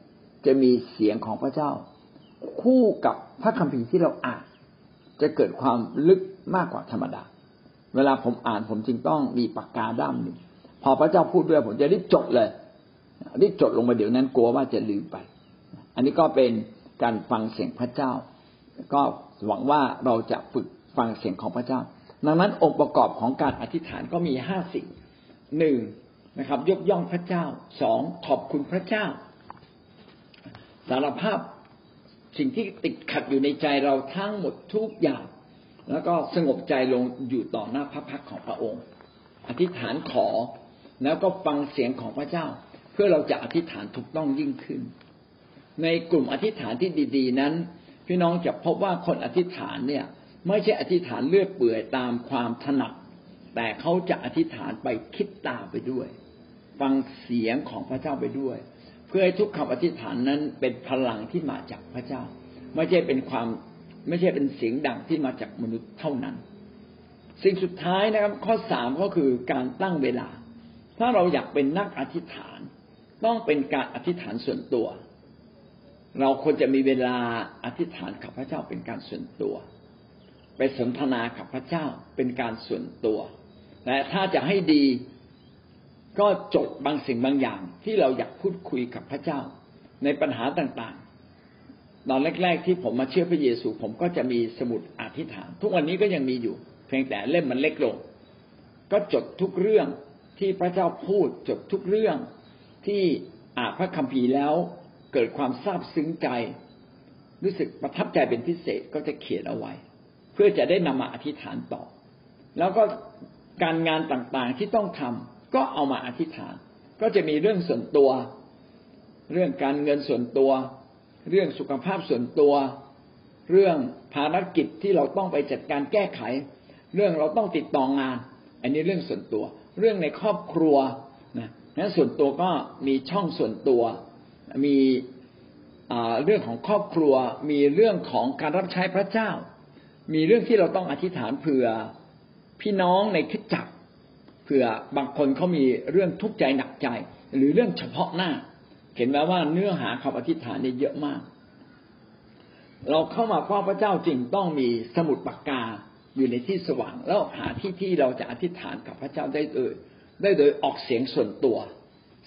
S1: จะมีเสียงของพระเจ้า คู่กับพระคัมภีร์ที่เราอ่าน จะเกิดความลึกมากกว่าธรรมดา เวลาผมอ่านผมจึงต้องมีปากกาด้ามหนึ่งพอพระเจ้าพูดด้วยผมจะรีบจดเลย รีบจดลงมาเดี๋ยวนั้นกลัวว่าจะลืมไป อันนี้ก็เป็นการฟังเสียงพระเจ้า ก็หวังว่าเราจะฝึกฟังเสียงของพระเจ้า ดังนั้นองค์ประกอบของการอธิษฐานก็มีห้าสิ่งหนึ่งนะครับ ยกย่องพระเจ้าสองขอบคุณพระเจ้า สารภาพสิ่งที่ติดขัดอยู่ในใจเราทั้งหมดทุกอย่าง แล้วก็สงบใจลงอยู่ต่อหน้าพระพักของพระองค์ อธิษฐานขอแล้วก็ฟังเสียงของพระเจ้า พื่อเราจะอธิษฐานถูกต้องยิ่งขึ้น ในกลุ่มอธิษฐานที่ดี ๆ นั้น พี่น้องจะพบว่าคนอธิษฐานเนี่ย ไม่ใช่อธิษฐานเลือดเปื่อยตามความถนัดแต่เขาจะอธิษฐานไปคิดตามไปด้วย ฟังเสียงของพระเจ้าไปด้วย เพื่อให้ทุกคำอธิษฐานนั้นเป็นพลังที่มาจากพระเจ้า ไม่ใช่เป็นความไม่ใช่เป็นเสียงดังที่มาจากมนุษย์เท่านั้น สิ่งสุดท้ายนะครับข้อสามก็คือการตั้งเวลา ถ้าเราอยากเป็นนักอธิษฐาน ต้องเป็นการอธิษฐานส่วนตัว เราควรจะมีเวลาอธิษฐานกับพระเจ้าเป็นการส่วนตัว ไปสนทนากับพระเจ้าเป็นการส่วนตัวและถ้าจะให้ดีก็จดบางสิ่งบางอย่างที่เราอยากพูดคุยกับพระเจ้า ในปัญหาต่างๆ ตอนแรก ๆ ที่ผมมาเชื่อพระเยซู ผมก็จะมีสมุดอธิษฐาน ทุกวันนี้ก็ยังมีอยู่ เพียงแต่เล่มมันเล็กลง ก็จดทุกเรื่องที่พระเจ้าพูดจดทุกเรื่อง ที่อ่านพระคัมภีร์แล้วเกิดความซาบซึ้งใจ รู้สึกประทับใจเป็นพิเศษก็จะเขียนเอาไว้ เพื่อจะได้นำมาอธิษฐานต่อ แล้วก็การงานต่างๆที่ต้องทำก็เอามาอธิษฐาน ก็จะมีเรื่องส่วนตัว เรื่องการเงินส่วนตัว เรื่องสุขภาพส่วนตัว เรื่องภารกิจที่เราต้องไปจัดการแก้ไข เรื่องเราต้องติดต่องาน อันนี้เรื่องส่วนตัว เรื่องในครอบครัวนะ นั้นส่วนตัวก็มีช่องส่วนตัว มีเรื่องของครอบครัว มีเรื่องของการรับใช้พระเจ้า มีเรื่องที่เราต้องอธิษฐานเผื่อพี่น้องในคิดจักเผื่อบางคนเขามีเรื่องทุกข์ใจหนักใจ หรือเรื่องเฉพาะหน้า เห็นไหมว่าเนื้อหาคำอธิษฐานเนี่ยเยอะมาก เราเข้ามาเฝ้าพระเจ้าจริงต้องมีสมุดปากกาอยู่ในที่สว่างแล้วหาที่ที่เราจะอธิษฐานกับพระเจ้าได้เอ่ย ได้โดยออกเสียงส่วนตัว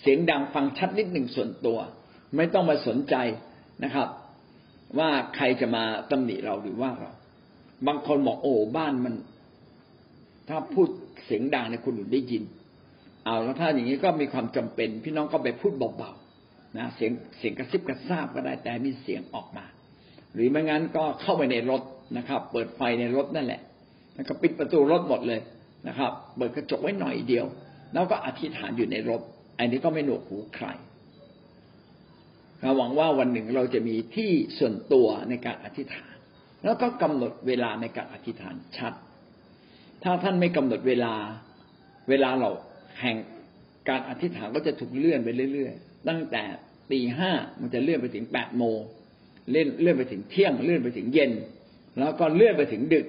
S1: เสียงดังฟังชัดนิดหนึ่งส่วนตัว ไม่ต้องมาสนใจนะครับ ว่าใครจะมาตำหนิเราหรือว่าเรา บางคนบอกโอ้บ้านมัน ถ้าพูดเสียงดังในคนอื่นได้ยิน เอาแล้วถ้าอย่างนี้ก็มีความจำเป็น พี่น้องก็ไปพูดเบาๆนะเสียงเสียงกระซิบกระซาบก็ได้แต่มีเสียงออกมา หรือไม่งั้นก็เข้าไปในรถนะครับ เปิดไฟในรถนั่นแหละแล้วก็ปิดประตูรถหมดเลยนะครับ เปิดกระจกไว้หน่อยเดียว แล้วก็อธิษฐานอยู่ในรถ อันนี้ก็ไม่หนวกหูใครเราหวังว่าวันหนึ่งเราจะมีที่ส่วนตัวในการอธิษฐาน แล้วก็กำหนดเวลาในการอธิษฐานชัด ถ้าท่านไม่กำหนดเวลาเวลาเราแห่งการอธิษฐานก็จะถูกเลื่อนไปเรื่อยๆ ตั้งแต่ตีห้ามันจะเลื่อนไปถึงแปดโมงเลื่อนเลื่อนไปถึงเที่ยงเลื่อนไปถึงเย็น แล้วก็เลื่อนไปถึงดึก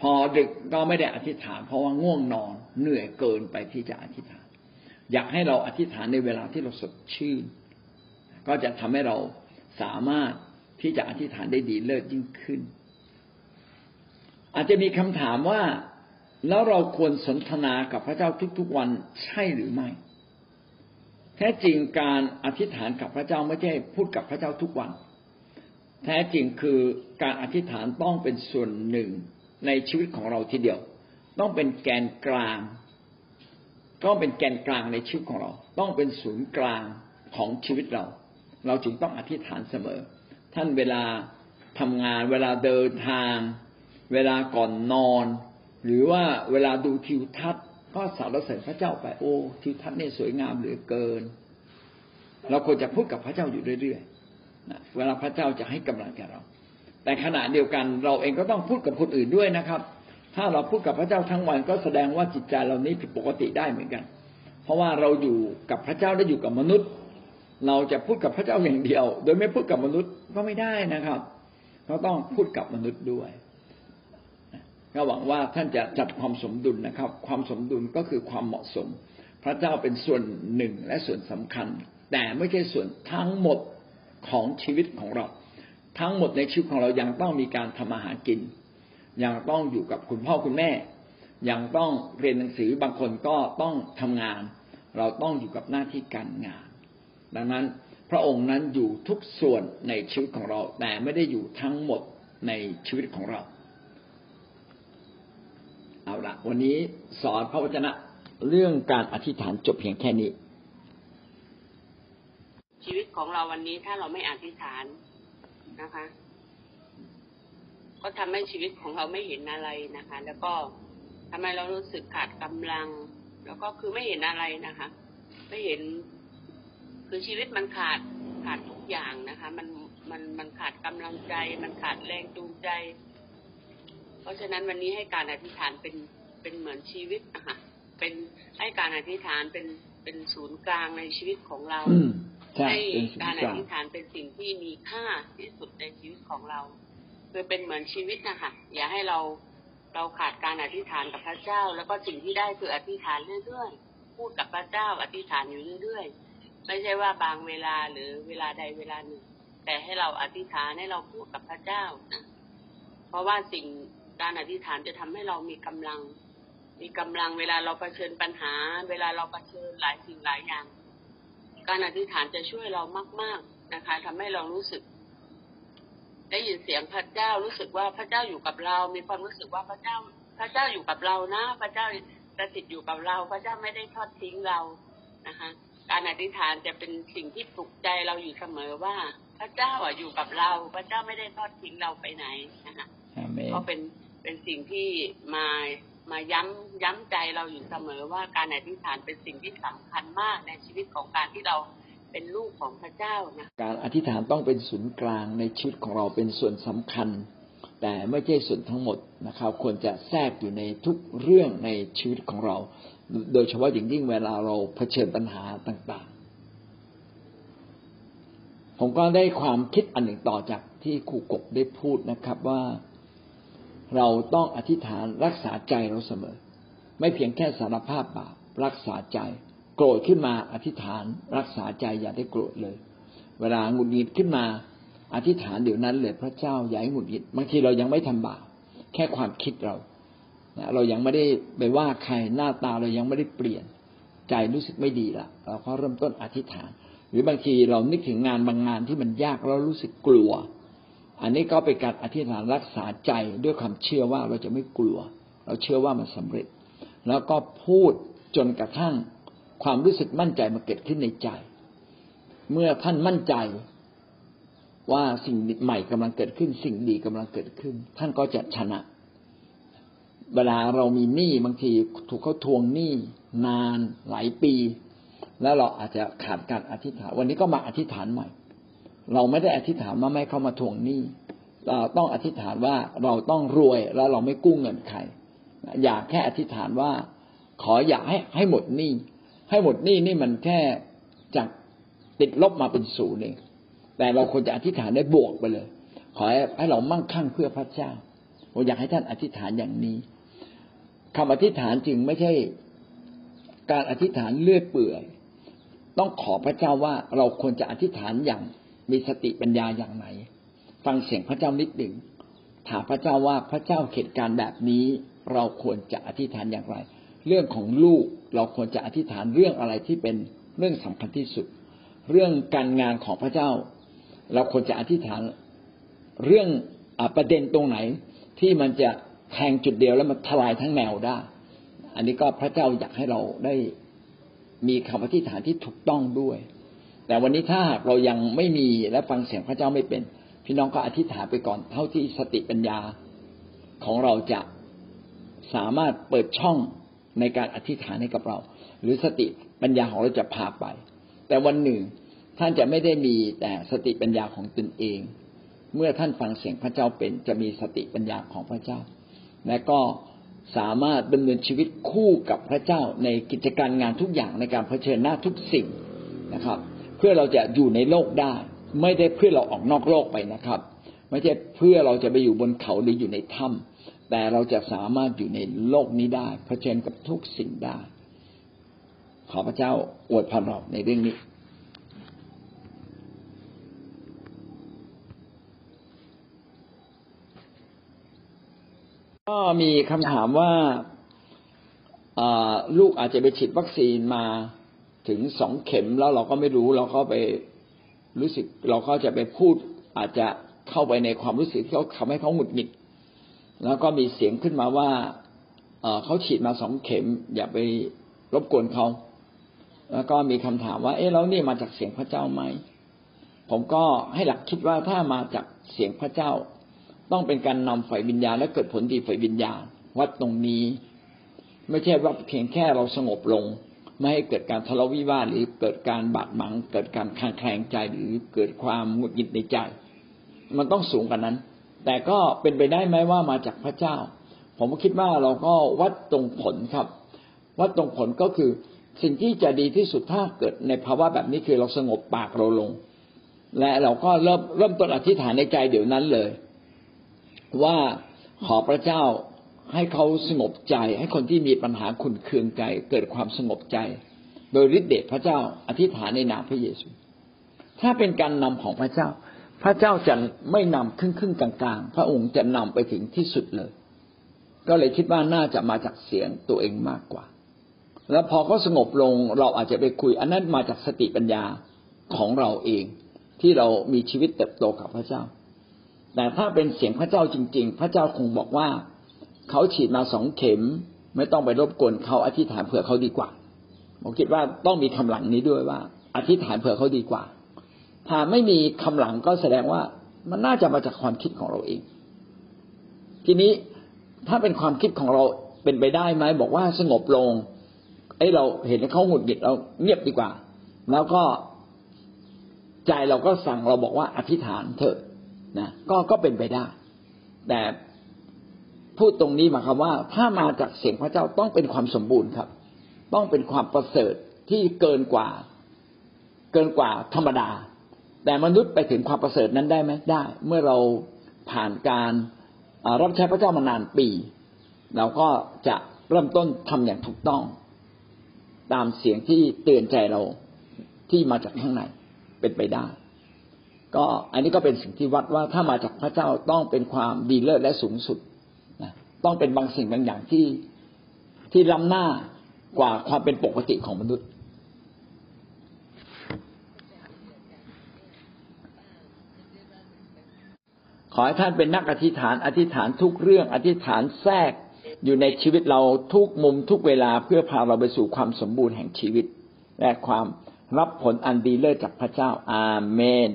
S1: พอดึกก็ไม่ได้อธิษฐาน เพราะว่าง่วงนอน เหนื่อยเกินไปที่จะอธิษฐาน อยากให้เราอธิษฐานในเวลาที่เราสดชื่น ก็จะทำให้เราสามารถที่จะอธิษฐานได้ดีเลิศยิ่งขึ้น อาจจะมีคำถามว่าแล้วเราควรสนทนากับพระเจ้าทุกๆวันใช่หรือไม่ แท้จริงการอธิษฐานกับพระเจ้าไม่ใช่พูดกับพระเจ้าทุกวัน แท้จริงคือการอธิษฐานต้องเป็นส่วนหนึ่งในชีวิตของเราทีเดียว ต้องเป็นแกนกลาง ต้องเป็นแกนกลางในชีวิตของเรา ต้องเป็นศูนย์กลางของชีวิตเรา เราจึงต้องอธิษฐานเสมอ ท่านเวลาทำงาน เวลาเดินทาง เวลาก่อนนอน หรือว่าเวลาดูทิวทัศน์ ก็สรรเสริญพระเจ้าไปโอ้ทิวทัศน์นี่สวยงามเหลือเกิน เราควรจะพูดกับพระเจ้าอยู่เรื่อยๆเวลาพระเจ้าจะให้กำลังแก่เรา แต่ขณะเดียวกันเราเองก็ต้องพูดกับคนอื่นด้วยนะครับ ถ้าเราพูดกับพระเจ้าทั้งวันก็แสดงว่าจิตใจเรานี้ผิดปกติได้เหมือนกัน เพราะว่าเราอยู่กับพระเจ้าได้อยู่กับมนุษย์ เราจะพูดกับพระเจ้าอย่างเดียว โดยไม่พูดกับมนุษย์ก็ไม่ได้นะครับเราต้องพูดกับมนุษย์ด้วยก็หวังว่าท่านจะจัดความสมดุลนะครับ ความสมดุลก็คือความเหมาะสม พระเจ้าเป็นส่วนหนึ่งและส่วนสำคัญ แต่ไม่ใช่ส่วนทั้งหมดของชีวิตของเรา ทั้งหมดในชีวิตของเรายังต้องมีการทำอาหารกิน ยังต้องอยู่กับคุณพ่อคุณแม่ ยังต้องเรียนหนังสือบางคนก็ต้องทำงาน เราต้องอยู่กับหน้าที่การงาน ดังนั้นพระองค์นั้นอยู่ทุกส่วนในชีวิตของเรา แต่ไม่ได้อยู่ทั้งหมดในชีวิตของเรา เอาละวันนี้สอนพระวจนะเรื่องการอธิษฐานจบเพียงแค่นี้
S2: ชีวิตของเราวันนี้ถ้าเราไม่อธิษฐานนะคะ ก็ทำให้ชีวิตของเราไม่เห็นอะไรนะคะ แล้วก็ทำให้เรารู้สึกขาดกำลัง แล้วก็คือไม่เห็นอะไรนะคะ ไม่เห็น คือชีวิตมันขาดขาดทุกอย่างนะคะ มันมันมันขาดกำลังใจ มันขาดแรงจูงใจ เพราะฉะนั้นวันนี้ให้การอธิษฐานเป็นเป็นเหมือนชีวิตนะคะเป็นให้การอธิษฐานเป็นเป็นศูนย์กลางในชีวิตของเราให้การอธิษฐานเป็นสิ่งที่มีค่าที่สุดในชีวิตของเรา คือเป็นเหมือนชีวิตนะคะอย่าให้เราเราขาดการอธิษฐานกับพระเจ้า แล้วก็สิ่งที่ได้คืออธิษฐานเรื่อยๆพูดกับพระเจ้าอธิษฐานอยู่เรื่อยๆ ไม่ใช่ว่าบางเวลาหรือเวลาใดเวลาหนึ่ง แต่ให้เราอธิษฐานให้เราพูดกับพระเจ้านะเพราะว่าสิ่งการอธิษฐานจะทำให้เรามีกำลัง มีกำลังเวลาเราเผชิญปัญหา เวลาเราเผชิญหลายสิ่งหลายอย่าง การอธิษฐานจะช่วยเรามาก ๆนะคะทำให้เรารู้สึก ได้ยินเสียงพระเจ้ารู้สึกว่าพระเจ้าอยู่กับเรา มีความรู้สึกว่าพระเจ้า พระเจ้าอยู่กับเรานะ พระเจ้าสถิตอยู่กับเรา พระเจ้าไม่ได้ทอดทิ้งเรานะคะ การอธิษฐานจะเป็นสิ่งที่ปลุกใจเราอยู่เสมอว่า พระเจ้าอะอยู่กับเรา พระเจ้าไม่ได้ทอดทิ้งเราไปไหนนะคะก็เป็นเป็นสิ่งที่มามาย้ำย้ำใจเราอยู่เสมอว่าการอธิษฐานเป็นสิ่งที่สำคัญมากในชีวิตของการที่เรา เป็นลูกของพระเจ้านะ
S1: การอธิษฐานต้องเป็นศูนย์กลางในชีวิตของเราเป็นส่วนสำคัญ แต่ไม่ใช่ส่วนทั้งหมดนะครับ ควรจะแทรกอยู่ในทุกเรื่องในชีวิตของเรา โดยเฉพาะอย่างยิ่งเวลาเราเผชิญปัญหาต่างๆ ผมก็ได้ความคิดอันหนึ่งต่อจากที่ครูกบได้พูดนะครับว่าเราต้องอธิษฐานรักษาใจเราเสมอ ไม่เพียงแค่สารภาพบาปรักษาใจ โกรธขึ้นมาอธิษฐานรักษาใจอย่าได้โกรธเลย เวลาหงุดหงิดขึ้นมาอธิษฐานเดี๋ยวนั้นเลยพระเจ้าอย่าให้หงุดหงิดบางทีเรายังไม่ทำบาปแค่ความคิดเราเรายังไม่ได้ไปว่าใครหน้าตาเรายังไม่ได้เปลี่ยนใจรู้สึกไม่ดีละเราก็เริ่มต้นอธิษฐาน หรือบางทีเรานึกถึงงานบางงานที่มันยากเรารู้สึกกลัว อันนี้ก็เป็นการอธิษฐานรักษาใจด้วยความเชื่อว่าเราจะไม่กลัว เราเชื่อว่ามันสำเร็จ แล้วก็พูดจนกระทั่ง ความรู้สึกมั่นใจมาเกิดขึ้นในใจ เมื่อท่านมั่นใจว่าสิ่งใหม่กำลังเกิดขึ้น สิ่งดีกำลังเกิดขึ้น ท่านก็จะชนะ เวลาเรามีหนี้บางทีถูกเขาทวงหนี้นานหลายปี แล้วเราอาจจะขาดการอธิษฐาน วันนี้ก็มาอธิษฐานใหม่ เราไม่ได้อธิษฐานว่าไม่เข้ามาทวงหนี้เราต้องอธิษฐานว่าเราต้องรวยแล้วเราไม่กู้เงินใคร อย่าแค่อธิษฐานว่า ขออย่าให้ให้หมดหนี้ ให้หมดนี้นี่มันแค่จากติดลบมาเป็นศูนย์เองแต่เราควรจะอธิษฐานได้บวกไปเลย ขอให้เรามั่งคั่งเพื่อพระเจ้าผมอยากให้ท่านอธิษฐานอย่างนี้คำอธิษฐานจึงไม่ใช่การอธิษฐานเลื่อยเปื่อย ต้องขอพระเจ้าว่าเราควรจะอธิษฐานอย่างมีสติปัญญาอย่างไหน ฟังเสียงพระเจ้านิดหนึ่งถามพระเจ้าว่าพระเจ้าเหตุการณ์แบบนี้ เราควรจะอธิษฐานอย่างไร เรื่องของลูก เราควรจะอธิษฐานเรื่องอะไรที่เป็นเรื่องสำคัญที่สุด เรื่องการงานของพระเจ้า เราควรจะอธิษฐานเรื่องอประเด็นตรงไหนที่มันจะแทงจุดเดียวแล้วมันทลายทั้งแนวได้ อันนี้ก็พระเจ้าอยากให้เราได้มีคำอธิษฐานที่ถูกต้องด้วย แต่วันนี้ถ้าหากเรายังไม่มีและฟังเสียงพระเจ้าไม่เป็น พี่น้องก็อธิษฐานไปก่อนเท่าที่สติปัญญาของเราจะสามารถเปิดช่อง ในการอธิษฐานให้กับเรา หรือสติปัญญาของเราจะพาไป แต่วันหนึ่งท่านจะไม่ได้มีแต่สติปัญญาของตนเอง เมื่อท่านฟังเสียงพระเจ้าเป็นจะมีสติปัญญาของพระเจ้า และก็สามารถดำเนินชีวิตคู่กับพระเจ้าในกิจการงานทุกอย่างในการเผชิญหน้าทุกสิ่งนะครับ เพื่อเราจะอยู่ในโลกได้ ไม่ได้เพื่อเราออกนอกโลกไปนะครับ ไม่ใช่เพื่อเราจะไปอยู่บนเขาหรืออยู่ในถ้ำ แต่เราจะสามารถอยู่ในโลกนี้ได้เผชิญกับทุกสิ่งได้ ขอพระเจ้าอวยพรเราในเรื่องนี้ก็มีคำถามว่าลูกอาจจะไปฉีดวัคซีนมาถึงสองเข็มแล้วเราก็ไม่รู้เราก็ไปรู้สึก เราก็จะไปพูดอาจจะเข้าไปในความรู้สึกที่เขาทำให้เขาหงุดหงิด แล้วก็มีเสียงขึ้นมาว่าเขาฉีดมาสองเข็ม อย่าไปรบกวนเขาแล้วก็มีคำถามว่า เอ๊ะแล้วนี่มาจากเสียงพระเจ้าไหมผมก็ให้หลักคิดว่าถ้ามาจากเสียงพระเจ้า ต้องเป็นการนำฝ่ายวิญญาณและเกิดผลดีฝ่ายวิญญาณ วัดตรงนี้ ไม่ใช่ว่าเพียงแค่เราสงบลง ไม่ให้เกิดการทะเลาะวิวาทหรือเกิดการบาดหมางเกิดการคางแคลงใจหรือเกิดความหงุดหงิดในใจ มันต้องสูงกว่านั้น แต่ก็เป็นไปได้ไหมว่ามาจากพระเจ้า ผมคิดว่าเราก็วัดตรงผลครับ วัดตรงผลก็คือสิ่งที่จะดีที่สุดถ้าเกิดในภาวะแบบนี้คือเราสงบปากเราลง และเราก็เริ่มเริ่มต้นอธิษฐานในใจเดี๋ยวนั้นเลย ว่าขอพระเจ้าให้เขาสงบใจ ให้คนที่มีปัญหาขุนเคืองใจ เกิดความสงบใจ โดยฤทธิเดชพระเจ้า อธิษฐานในนามพระเยซู ถ้าเป็นการนำของพระเจ้า พระเจ้าจะไม่นำครึ่งครึ่งกลางๆ พระองค์จะนำไปถึงที่สุดเลย ก็เลยคิดว่าน่าจะมาจากเสียงตัวเองมากกว่า แล้วพอเขาสงบลงเราอาจจะไปคุย อันนั้นมาจากสติปัญญาของเราเอง ที่เรามีชีวิตเติบโตกับพระเจ้า แต่ถ้าเป็นเสียงพระเจ้าจริง ๆ พระเจ้าคงบอกว่าเขาฉีดมาสองเข็ม ไม่ต้องไปรบกวนเขาอธิษฐานเผื่อเขาดีกว่า ผมคิดว่าต้องมีคำหลังนี้ด้วยว่า อธิษฐานเผื่อเขาดีกว่า ถ้าไม่มีคำหลังก็แสดงว่ามันน่าจะมาจากความคิดของเราเอง ทีนี้ถ้าเป็นความคิดของเราเป็นไปได้ไหมบอกว่าสงบลงไอ้เราเห็นเขาหงุดหงิดเราเงียบดีกว่า แล้วก็ใจเราก็สั่งเราบอกว่าอธิษฐานเถอะนะก็ก็เป็นไปได้ แต่พูดตรงนี้หมายความว่า ถ้ามาจากเสียงพระเจ้าต้องเป็นความสมบูรณ์ครับ ต้องเป็นความประเสริฐที่เกินกว่า เกินกว่าธรรมดา แต่มนุษย์ไปถึงความประเสริฐนั้นได้ไหมได้ เมื่อเราผ่านการรับใช้พระเจ้ามานานปี เราก็จะเริ่มต้นทำอย่างถูกต้อง ตามเสียงที่เตือนใจเราที่มาจากข้างในเป็นไปได้ ก็อันนี้ก็เป็นสิ่งที่วัดว่าถ้ามาจากพระเจ้าต้องเป็นความดีเลิศและสูงสุดนะต้องเป็นบางสิ่งบางอย่างที่ที่ล้ำหน้ากว่าความเป็นปกติของมนุษย์ ขอให้ท่านเป็นนักอธิษฐาน อธิษฐานทุกเรื่อง อธิษฐานแทรกอยู่ในชีวิตเราทุกมุมทุกเวลาเพื่อพาเราไปสู่ความสมบูรณ์แห่งชีวิต และความรับผลอันดีเลิศจากพระเจ้าอาเมน